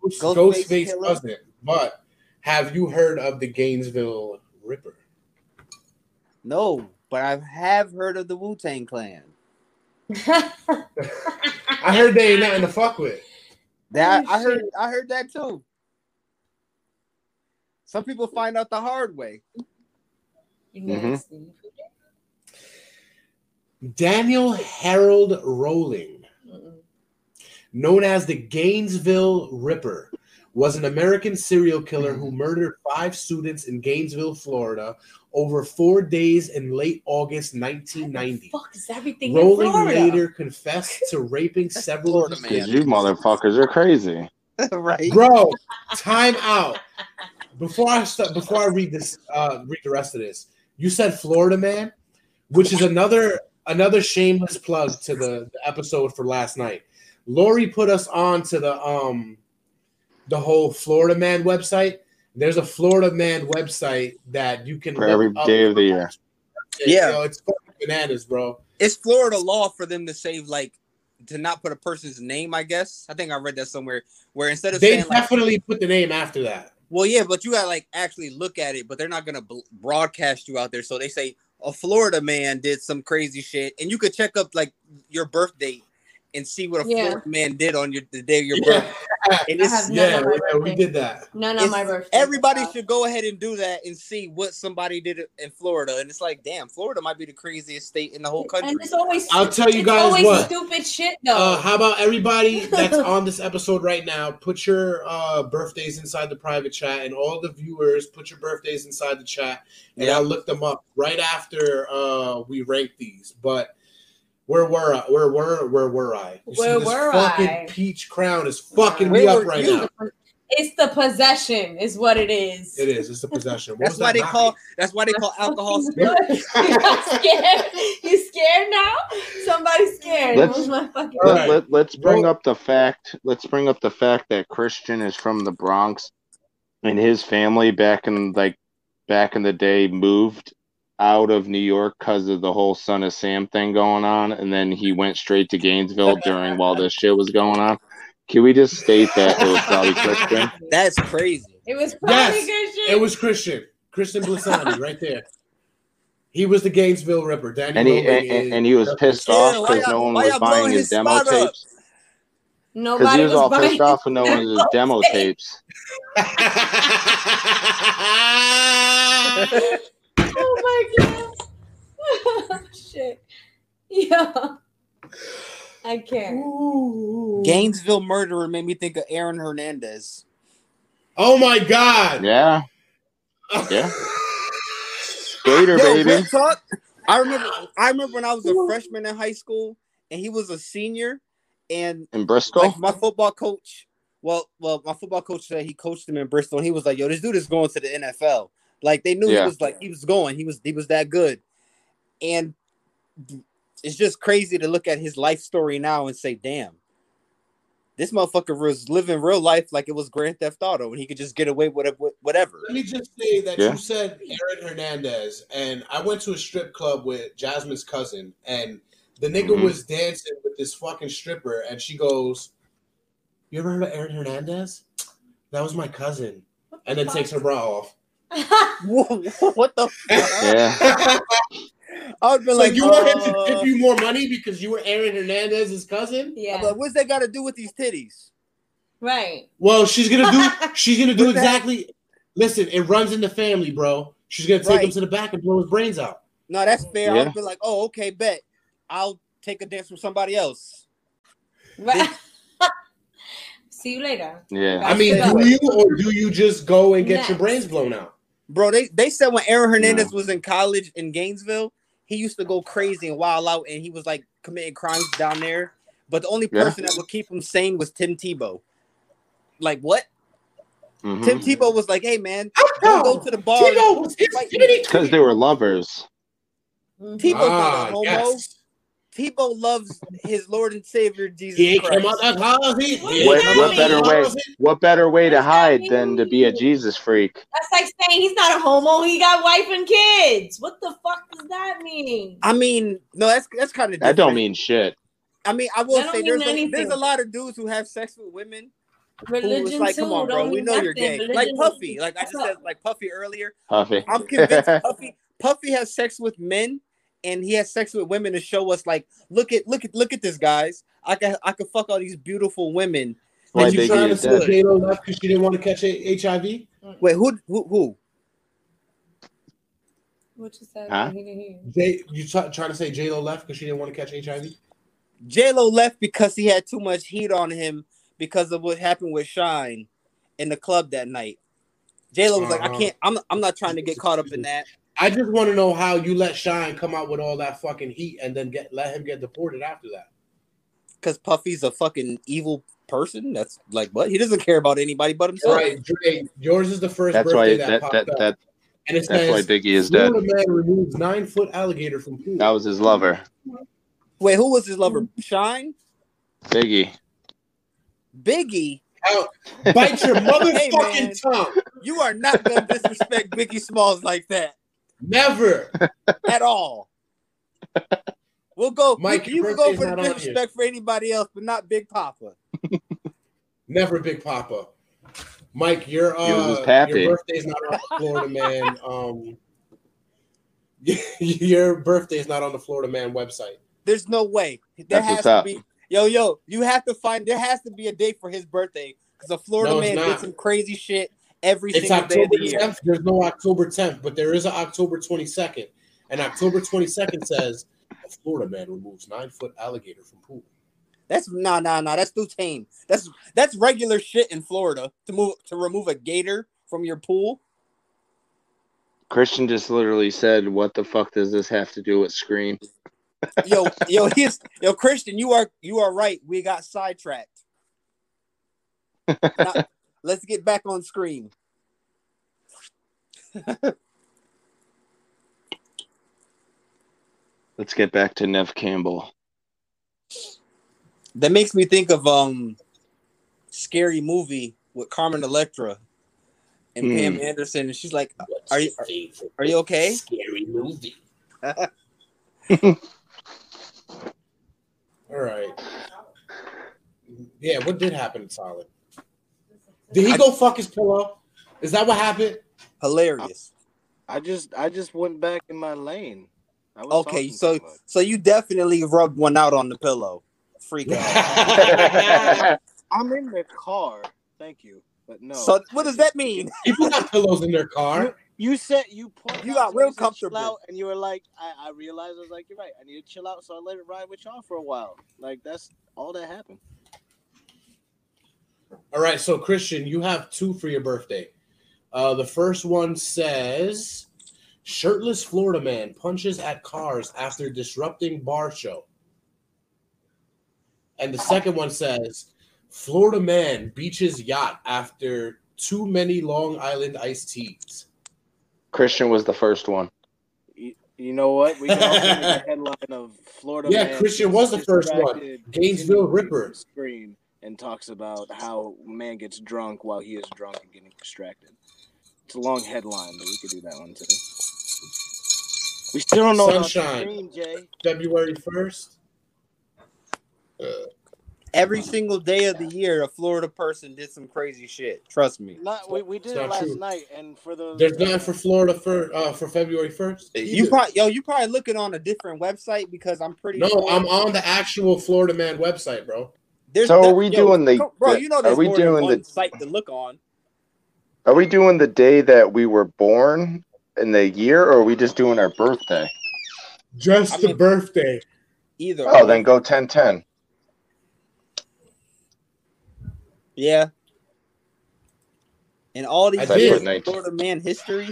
Ghost- Ghostface Ghostface wasn't. But have you heard of the Gainesville Ripper? No, but I have heard of the Wu Tang Clan. I heard they ain't nothing to fuck with. That I heard. I heard that too. Some people find out the hard way. Mhm. Daniel Harold Rolling, known as the Gainesville Ripper, was an American serial killer who murdered five students in Gainesville, Florida, over four days in late August 1990. Fuck is everything Rolling later confessed to raping several of the Florida. Because you motherfuckers are crazy. right. Bro, time out. Before I start, before I read this, uh, read the rest of this. You said Florida man, which is another another shameless plug to the, the episode for last night. Lori put us on to the um the whole Florida man website. There's a Florida man website that you can For look every up- day of the year. Yeah. Yo, it's bananas, bro. It's Florida law for them to save like to not put a person's name. I guess I think I read that somewhere where instead of They saying like, definitely put the name after that. well, yeah, but you gotta like actually look at it. But they're not gonna bl- broadcast you out there. So they say a Florida man did some crazy shit, and you could check up like your birth date and see what a Yeah. Florida man did on your the day of your Yeah, birth. And I it's, have none yeah, on my yeah, we did that. None on it's- my birthday. everybody Wow. should go ahead and do that and see what somebody did in Florida. And it's like, damn, Florida might be the craziest state in the whole country. And it's always. I'll tell you it's guys always what. Stupid shit though. Uh, how about everybody that's on this episode right now? Put your uh, birthdays inside the private chat, and all the viewers put your birthdays inside the chat, and Yeah. I'll look them up right after uh, we rank these. But where were I? Where were where were I? You see this were fucking I? peach crown is fucking Where me up right you? now. it's the possession, is what it is. It is. It's the possession. What That's why that they knocking? call that's why they call alcohol you spirit. got scared? You scared now? Somebody's scared. Let's- It was my Let, right. let, let's bring Bro- up the fact. Let's bring up the fact that Christian is from the Bronx, and his family back in like back in the day moved out of New York because of the whole Son of Sam thing going on, and then he went straight to Gainesville during while this shit was going on. Can we just state that it was probably Christian? That's crazy. It was probably Yes, good shit. It was Christian. Christian Blisani right there. He was the Gainesville Ripper. Daniel And he Rolling and, and he was pissed Yeah, off because no one why was y'all buying blowing his his demo spot up? tapes. Because Nobody he was all buying pissed off with no one his demo tapes. oh my. Shit. Yeah. I can't. Gainesville murderer made me think of Aaron Hernandez. Oh my god. Yeah, yeah. Gator Yo, baby. talk. I remember I remember when I was a freshman in high school and he was a senior and In Bristol. like my football coach well well my football coach said he coached him in Bristol and he was like yo this dude is going to the NFL like they knew Yeah. he was like he was going he was he was that good and it's just crazy to look at his life story now and say damn this motherfucker was living real life like it was Grand Theft Auto and he could just get away with whatever Let me just say that Yeah. you said Aaron Hernandez, and I went to a strip club with Jasmine's cousin, and the nigga Mhm. was dancing with this fucking stripper, and she goes, "You ever heard of Aaron Hernandez? That was my cousin." And then takes her bra off. Whoa, what the fuck? Yeah. I would be so like you want him to uh, give you more money because you were Aaron Hernandez's cousin? I'm yeah. like, what's that got to do with these titties? Right. Well, she's gonna do. She's gonna do What the heck? exactly. Listen, it runs in the family, bro. She's gonna take him to the back and blow his brains out. No, that's fair. Yeah. I'd be like, oh, okay, bet. I'll take a dance from somebody else. Right. See you later. Yeah. I mean, do you or do you just go and get your brains blown out? Bro, they, they said when Aaron Hernandez was in college in Gainesville, he used to go crazy and wild out and he was like committing crimes down there. But the only Yeah. person that would keep him sane was Tim Tebow. Like, what? Mhm. Tim Tebow was like, hey, man, don't go to the bar. Tebow was his Like, titty. Because they were lovers. Tebow's Ah, not a homo. yes. Tebow loves his Lord and Savior Jesus He Christ. came out that What, what better way? What better way to What does that hide than to be a? Jesus freak? That's like saying he's not a homo. He got wife and kids. What the fuck does that mean? I mean, no, that's that's kind of That don't mean shit. I mean, I will say there's a, there's a lot of dudes who have sex with women Religion was like, too. "Come on, bro, we mean know you're gay." Religion Like Puffy, like I just said, like Puffy earlier. Puffy. I'm convinced Puffy Puffy has sex with men, and he has sex with women to show us, like, look at look at look at this, guys. I can I can fuck all these beautiful women. Why Did you Biggie trying to say dead. J Lo left because she didn't want to catch a- HIV? Wait, who who who? What you said? Huh? He didn't hear you. J, you t- trying to say J Lo left because she didn't want to catch HIV? J Lo left because he had too much heat on him because of what happened with Shyne in the club that night. J Lo was like, I Uh-huh. can't. I'm I'm not trying to get caught up in that. I just want to know how you let Shyne come out with all that fucking heat and then get let him get deported after that. Because Puffy's a fucking evil person. That's like what he doesn't care about anybody but himself. Right, Dre, yours is the first That's birthday why that, that popped that, that and it that's why Biggie is dead. Man removes nine foot alligator from pool. That was his lover. Wait, who was his lover? Shyne, Biggie. Biggie. Out. Bite your motherfucking man. tongue. You are not gonna disrespect Biggie Smalls like that Never. at all. We'll go, Mike, You, your can go for the not on here. disrespect for anybody else, but not Big Papa. Never Big Papa. Mike, your He was uh your birthday's not on the Florida Man. Um your birthday's not on the Florida Man website. There's no way. There That's has to be. Yo, yo, you have to find. There has to be a date for his birthday because the Florida No, man not. did some crazy shit every It's single day of October the year. 10th. There's no October 10th, but there is an October 22nd. And October 22nd says a Florida man removes nine foot alligator from pool. That's nah, nah, nah. That's too tame. That's that's regular shit in Florida to move to remove a gator from your pool. Christian just literally said, "What the fuck does this have to do with Scream?" Yo, yo, he's yo, Christian. You are you are right. We got sidetracked. Now, let's get back on screen. Let's get back to Neve Campbell. That makes me think of um, scary movie with Carmen Electra and Hmm. Pam Anderson, and she's like, What's Are you- favorite "Are you okay?" Scary movie. All right. Yeah, what did happen, to Solid? Did he I- go fuck his pillow? Is that what happened? Hilarious. I just I just went back in my lane. I was Okay, so so you definitely rubbed one out on the pillow. Freak out. I'm in the car. Thank you, but no. So what does that mean? People got pillows in their car. You said you pointed You got real you said, "Chill comfortable." out," and you were like, I, I realized I was like, you're right. I need to chill out, so I let it ride with y'all for a while. Like that's all that happened. All right, so Christian, you have two for your birthday. Uh, the first one says shirtless Florida man punches at cars after disrupting bar show. And the second one says Florida man beaches yacht after too many Long Island iced teas. Christian was the first one. You, you know what? We can also make a headline of Florida. Yeah, man Christian was the first one. Gainesville Ripper. Screen and talks about how man gets drunk while he is drunk and getting distracted. It's a long headline, but we could do that one too. We still don't know Sunshine. about the screen, Jay. February 1st. Every single day of the year, a Florida person did some crazy shit. Trust me. Not we, we did It's it not last true. night, and for the There's nothing for Florida for uh, for February 1st. You probably yo, you probably looking on a different website because I'm pretty. No, sure I'm on the actual Florida Man website, bro. There's So are we yo, doing the- bro? You know, are we more than doing one the- site to look on. Are we doing the day that we were born in the year, or are we just doing our birthday? Just I the mean- birthday. Either. Oh, then go ten ten. Yeah. And all these I years did. Florida man history.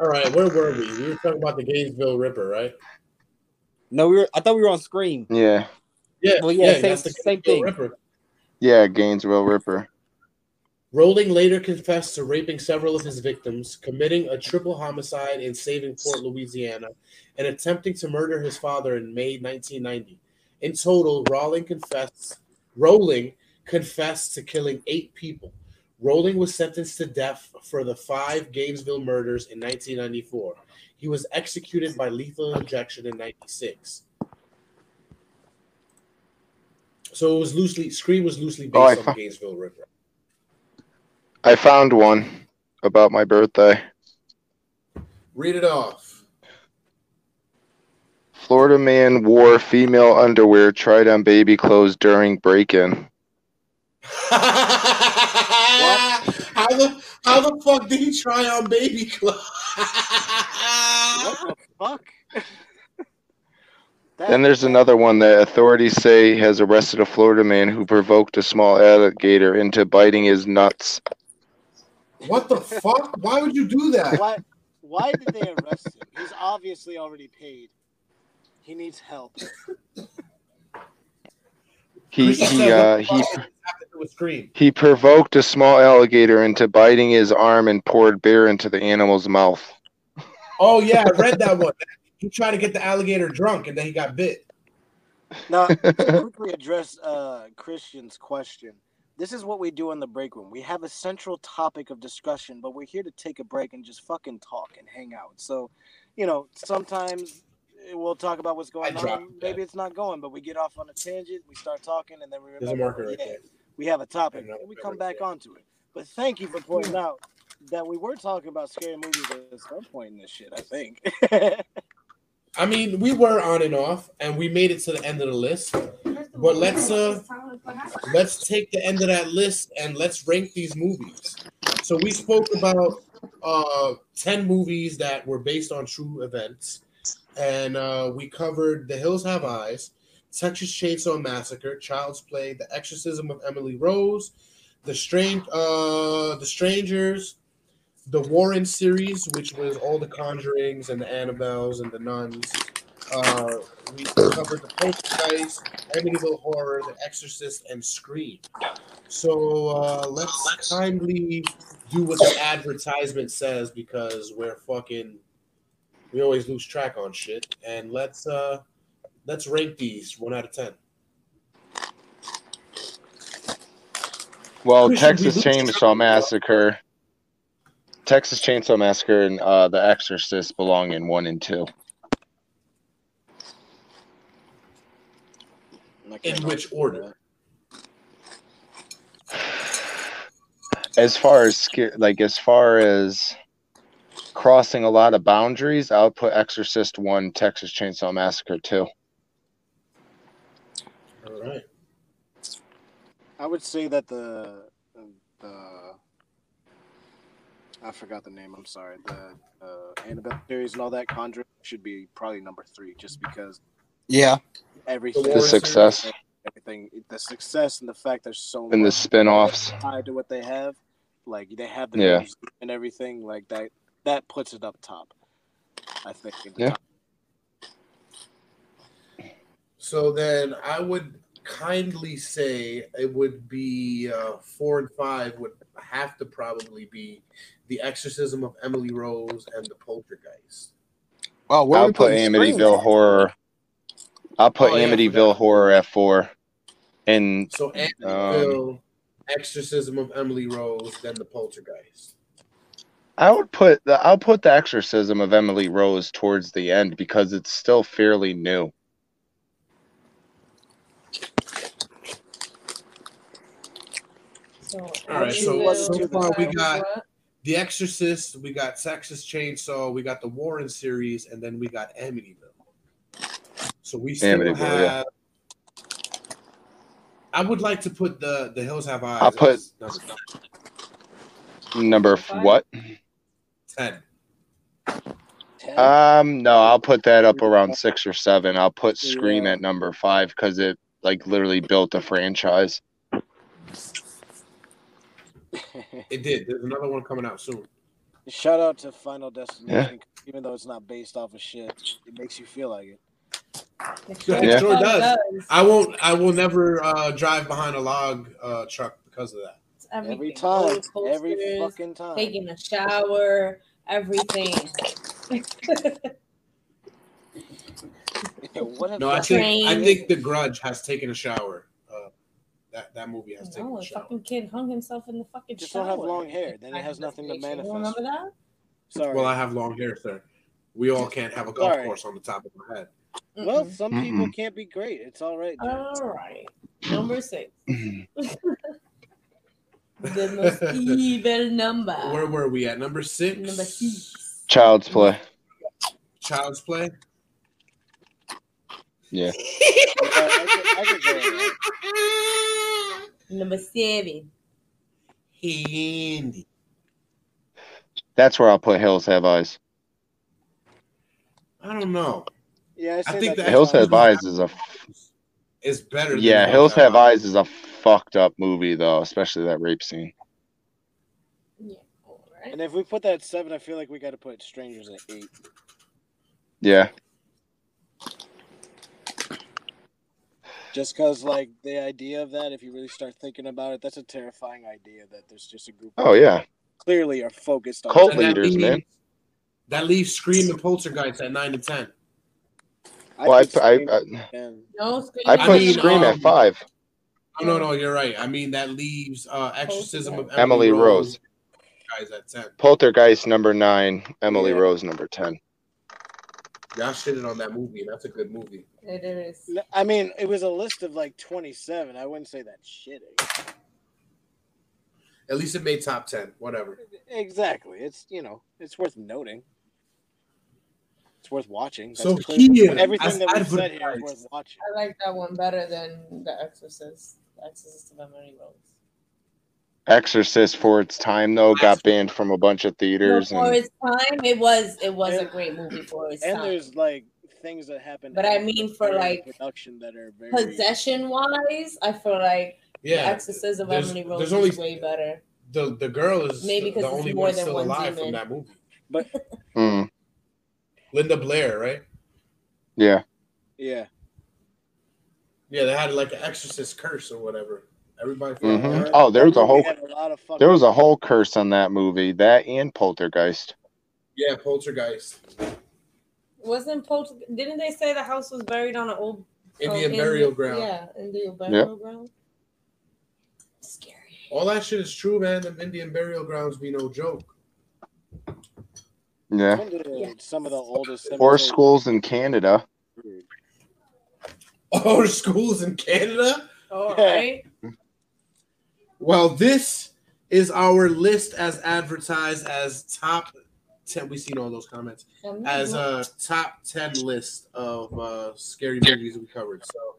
All right, where were we? We were talking about the Gainesville Ripper, right? No, we were. I thought we were on Scream. Yeah, Yeah, Well, yeah, same- that's the same thing. Ripper. yeah, Gainesville Ripper. Rolling later confessed to raping several of his victims, committing a triple homicide in Shreveport, Louisiana, and attempting to murder his father in May 1990. In total, Rolling confessed Rolling confessed to killing eight people. Rolling was sentenced to death for the five Gainesville murders in 1994. He was executed by lethal injection in 96. So it was loosely Scream was loosely oh, based Oh, on fo- Gainesville Ripper. I found one about my birthday. Read it off. Florida man wore female underwear tried on baby clothes during break-in. how the how the fuck did he try on baby clothes? What the fuck? That- Then there's another one that authorities say has arrested a Florida man who provoked a small alligator into biting his nuts. What the fuck? Why would you do that? Why? Why did they arrest him? He's obviously already paid. He needs help. He he uh, he fuck does this have to do with he provoked a small alligator into biting his arm and poured beer into the animal's mouth. Oh yeah, I read that one. He tried to get the alligator drunk and then he got bit. Now, to quickly address uh, Christian's question. This is what we do in the break room. We have a central topic of discussion, but we're here to take a break and just fucking talk and hang out. So, you know, sometimes we'll talk about what's going I dropped on. that. Maybe it's not going, but we get off on a tangent. We start talking, and then we There's a remember. marker right yeah, there. we have a topic, and we come right back onto it. But thank you for pointing out that we were talking about scary movies at some point in this shit. I think. I mean, we were on and off, and we made it to the end of the list. But let's uh let's take the end of that list and let's rank these movies. So we spoke about uh 10 movies that were based on true events, and uh we covered The Hills Have Eyes, Texas Chainsaw Massacre, Child's Play, The Exorcism of Emily Rose, The Strange uh The Strangers, the Warren series, which was all the Conjurings and the Annabelles and the Nuns. Uh, we covered the Poltergeist, Amityville Horror, The Exorcist, and Scream. So uh, let's kindly do what the advertisement says because we're fucking. We always lose track on shit, and let's uh let's rank these one out of ten. Well, Christian, Texas we- Chainsaw Massacre, Texas Chainsaw Massacre, and uh, The Exorcist belong in one and two. In which order? As far as like as far as crossing a lot of boundaries, I would put Exorcist one, Texas Chainsaw Massacre two. All right. I would say that the the I forgot the name. I'm sorry. The uh, Annabelle series and all that Conjuring should be probably number three, just because Yeah. everything, The success everything, the success, and the fact there's so and the much spin-offs. tied to what they have, like they have the Yeah. music and everything, like that. That puts it up top. I think. in the Yeah. top. So then I would kindly say it would be uh, four and five would have to probably be the exorcism of Emily Rose and the poltergeist. Well, I'll put putting Scream? Amityville Horror. I'll put Oh, yeah, Amityville Horror at four, and So Amityville, exorcism of Emily Rose, then the poltergeist. I would put the I'll put the Exorcism of Emily Rose towards the end because it's still fairly new. So, All right, so so far we got The Exorcist, we got Texas Chainsaw, we got the Warren series, and then we got Amityville. So we still Amityville, have. yeah. I would like to put the the Hills Have Eyes. I'll put- number Number Five? what? ten. Ten? Um, no, I'll put that up around six or seven. I'll put Scream at number five because it like literally built a franchise. It did. There's another one coming out soon. Shout out to Final Destination, even though it's not based off of shit, it makes you feel like it. It Yeah, Yeah. it sure fuck does. I won't. I will never uh, drive behind a log uh, truck because of that. Everything. Every time, Roller every fucking time. taking a shower, everything. what No, I think I think the Grudge has taken a shower. That, that movie has taken No, a a shower. fucking kid hung himself in the fucking Just shower. don't have long hair. Then it has nothing to You manifest. remember that? Sorry. Well, I have long hair, sir. We all can't have a golf Sorry. course on the top of our head. well, Mm-mm. some people can't be great. It's all right. Jack. All right. Number six. the most evil number. Where were we at? Number six. Number six. Child's Play. Child's Play. Yeah. I could- I could go with that. Number seven. Handy. That's where I'll put Hills Have Eyes. I don't know. Yeah, I, I think that- Hills. Have Eyes is a It's better. than yeah. Hills Have Eyes is a fucked up movie though, especially that rape scene. Yeah. All right. And if we put that at seven, I feel like we got to put Strangers at eight. Yeah. Just because, like, the idea of that, if you really start thinking about it, that's a terrifying idea that there's just a group Oh yeah. clearly are focused on Cult that leaders, leaves- man. That leaves Scream and Poltergeist at nine to ten. Well, I, put I, Scream I, No, Scream I I put mean, Scream at um, five. Oh, no, no, you're right. I mean, that leaves uh, Exorcism of Emily Rose. Guys at ten. Poltergeist number nine. Emily Yeah. Rose number ten. Y'all shitted on that movie. and That's a good movie. It is. I mean, it was a list of like 27. I wouldn't say that shitting. At least it made top ten. Whatever. Exactly. It's, you know, it's worth noting. It's worth watching. That's So clear- here, everything as that we said here is advertised- worth watching. I like that one better than The Exorcist. The Exorcist of Emily Rose. Exorcist for its time though got banned from a bunch of theaters No, for and its time, it was it was a great movie for its And time. And there's like things that happen. But I mean for, like, production that are very Possession wise, I feel like The Yeah. Exorcist of Emily Rose is only- way better. The the girl is Maybe the 'cause it's only more one than still one alive demon. from that movie. Mm, Linda Blair, right? yeah. Yeah. Yeah, they had like an Exorcist curse or whatever. Everybody. found hmm. Oh, there was a whole a lot of there was a whole curse on that movie. That and Poltergeist. Yeah, Poltergeist. Wasn't Polter? Didn't they say the house was buried on an old Indian oh, burial Indian- ground. Yeah, Indian burial ground. Scary. All that shit is true, man. The Indian burial grounds be no joke. Yeah. One of the- some of the oldest Or schools in Canada. Or schools in Canada. All right. Well, this is our list as advertised as top ten. We've seen all those comments as a top ten list of uh, scary movies we covered. So,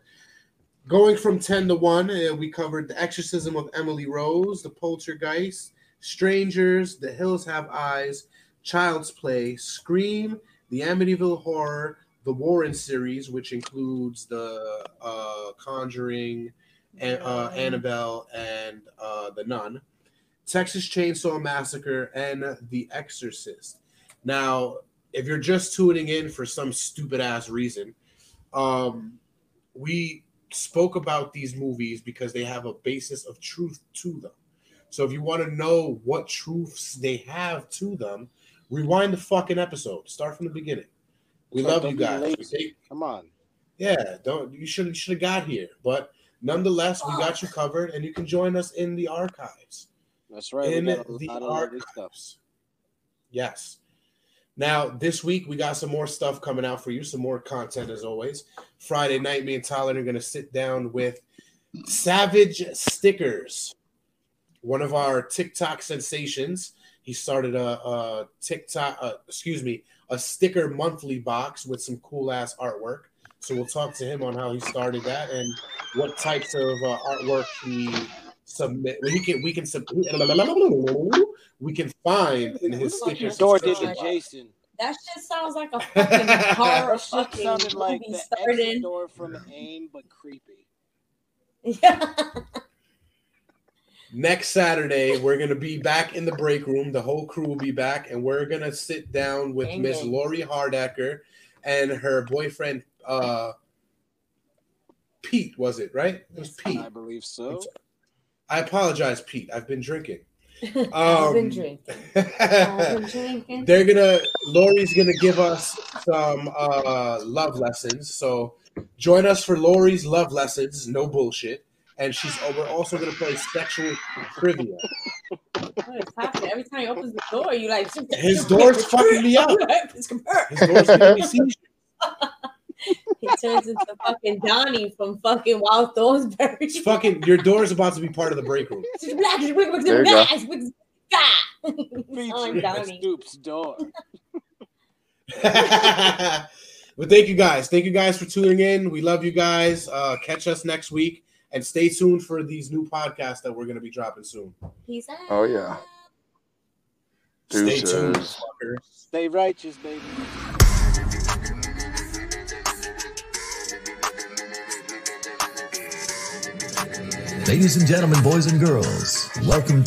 going from ten to one, uh, we covered The Exorcism of Emily Rose, The Poltergeist, Strangers, The Hills Have Eyes, Child's Play, Scream, The Amityville Horror, The Warren series, which includes the uh, Conjuring, An- uh, Annabelle, and uh, The Nun. Texas Chainsaw Massacre, and The Exorcist. Now, if you're just tuning in for some stupid ass reason, um, we spoke about these movies because they have a basis of truth to them. So if you want to know what truths they have to them, rewind the fucking episode. Start from the beginning. We Like, love you guys. Take- Come on. yeah, don't you should should have got here, but nonetheless, we got you covered, and you can join us in the archives That's right. in we got a the lot of stuff. archives. Yes. Now this week we got some more stuff coming out for you, some more content as always. Friday night, me and Tyler are gonna sit down with Savage Stickers, one of our TikTok sensations. He started a, a TikTok, uh, excuse me, a sticker monthly box with some cool ass artwork. So we'll talk to him on how he started that and what types of uh, artwork he submit. Well, he can we can sub, we can find in his sticker. Door did subscription to box. Jason. That shit sounds like a fucking horror shit fucking sounded like the started. door from AIM, but creepy. Yeah. Next Saturday, we're gonna be back in the break room. The whole crew will be back, and we're gonna sit down with Dang Miss it. Lori Hardacker and her boyfriend uh Pete. Was it right? It was Pete. I believe so. I apologize, Pete. I've been drinking. I've been Um, drinking. I've been drinking. They're gonna Lori's gonna give us some uh love lessons. So join us for Lori's love lessons, no bullshit. And she's. Oh, we're also gonna play sexual trivia. What is happening? Every time he opens the door, you like His door's fucking me up. His door's giving me seizures. he turns into fucking Donnie from fucking Wild Thornberry. It's fucking. Your door is about to be part of the break room. There you go. Featuring Donnie. Stoops door. but thank you guys. Thank you guys for tuning in. We love you guys. Uh, catch us next week and stay tuned for these new podcasts that we're going to be dropping soon. Peace out. Oh yeah. Stay tuned, Deuces. fuckers. Stay righteous, baby. Ladies and gentlemen, boys and girls, welcome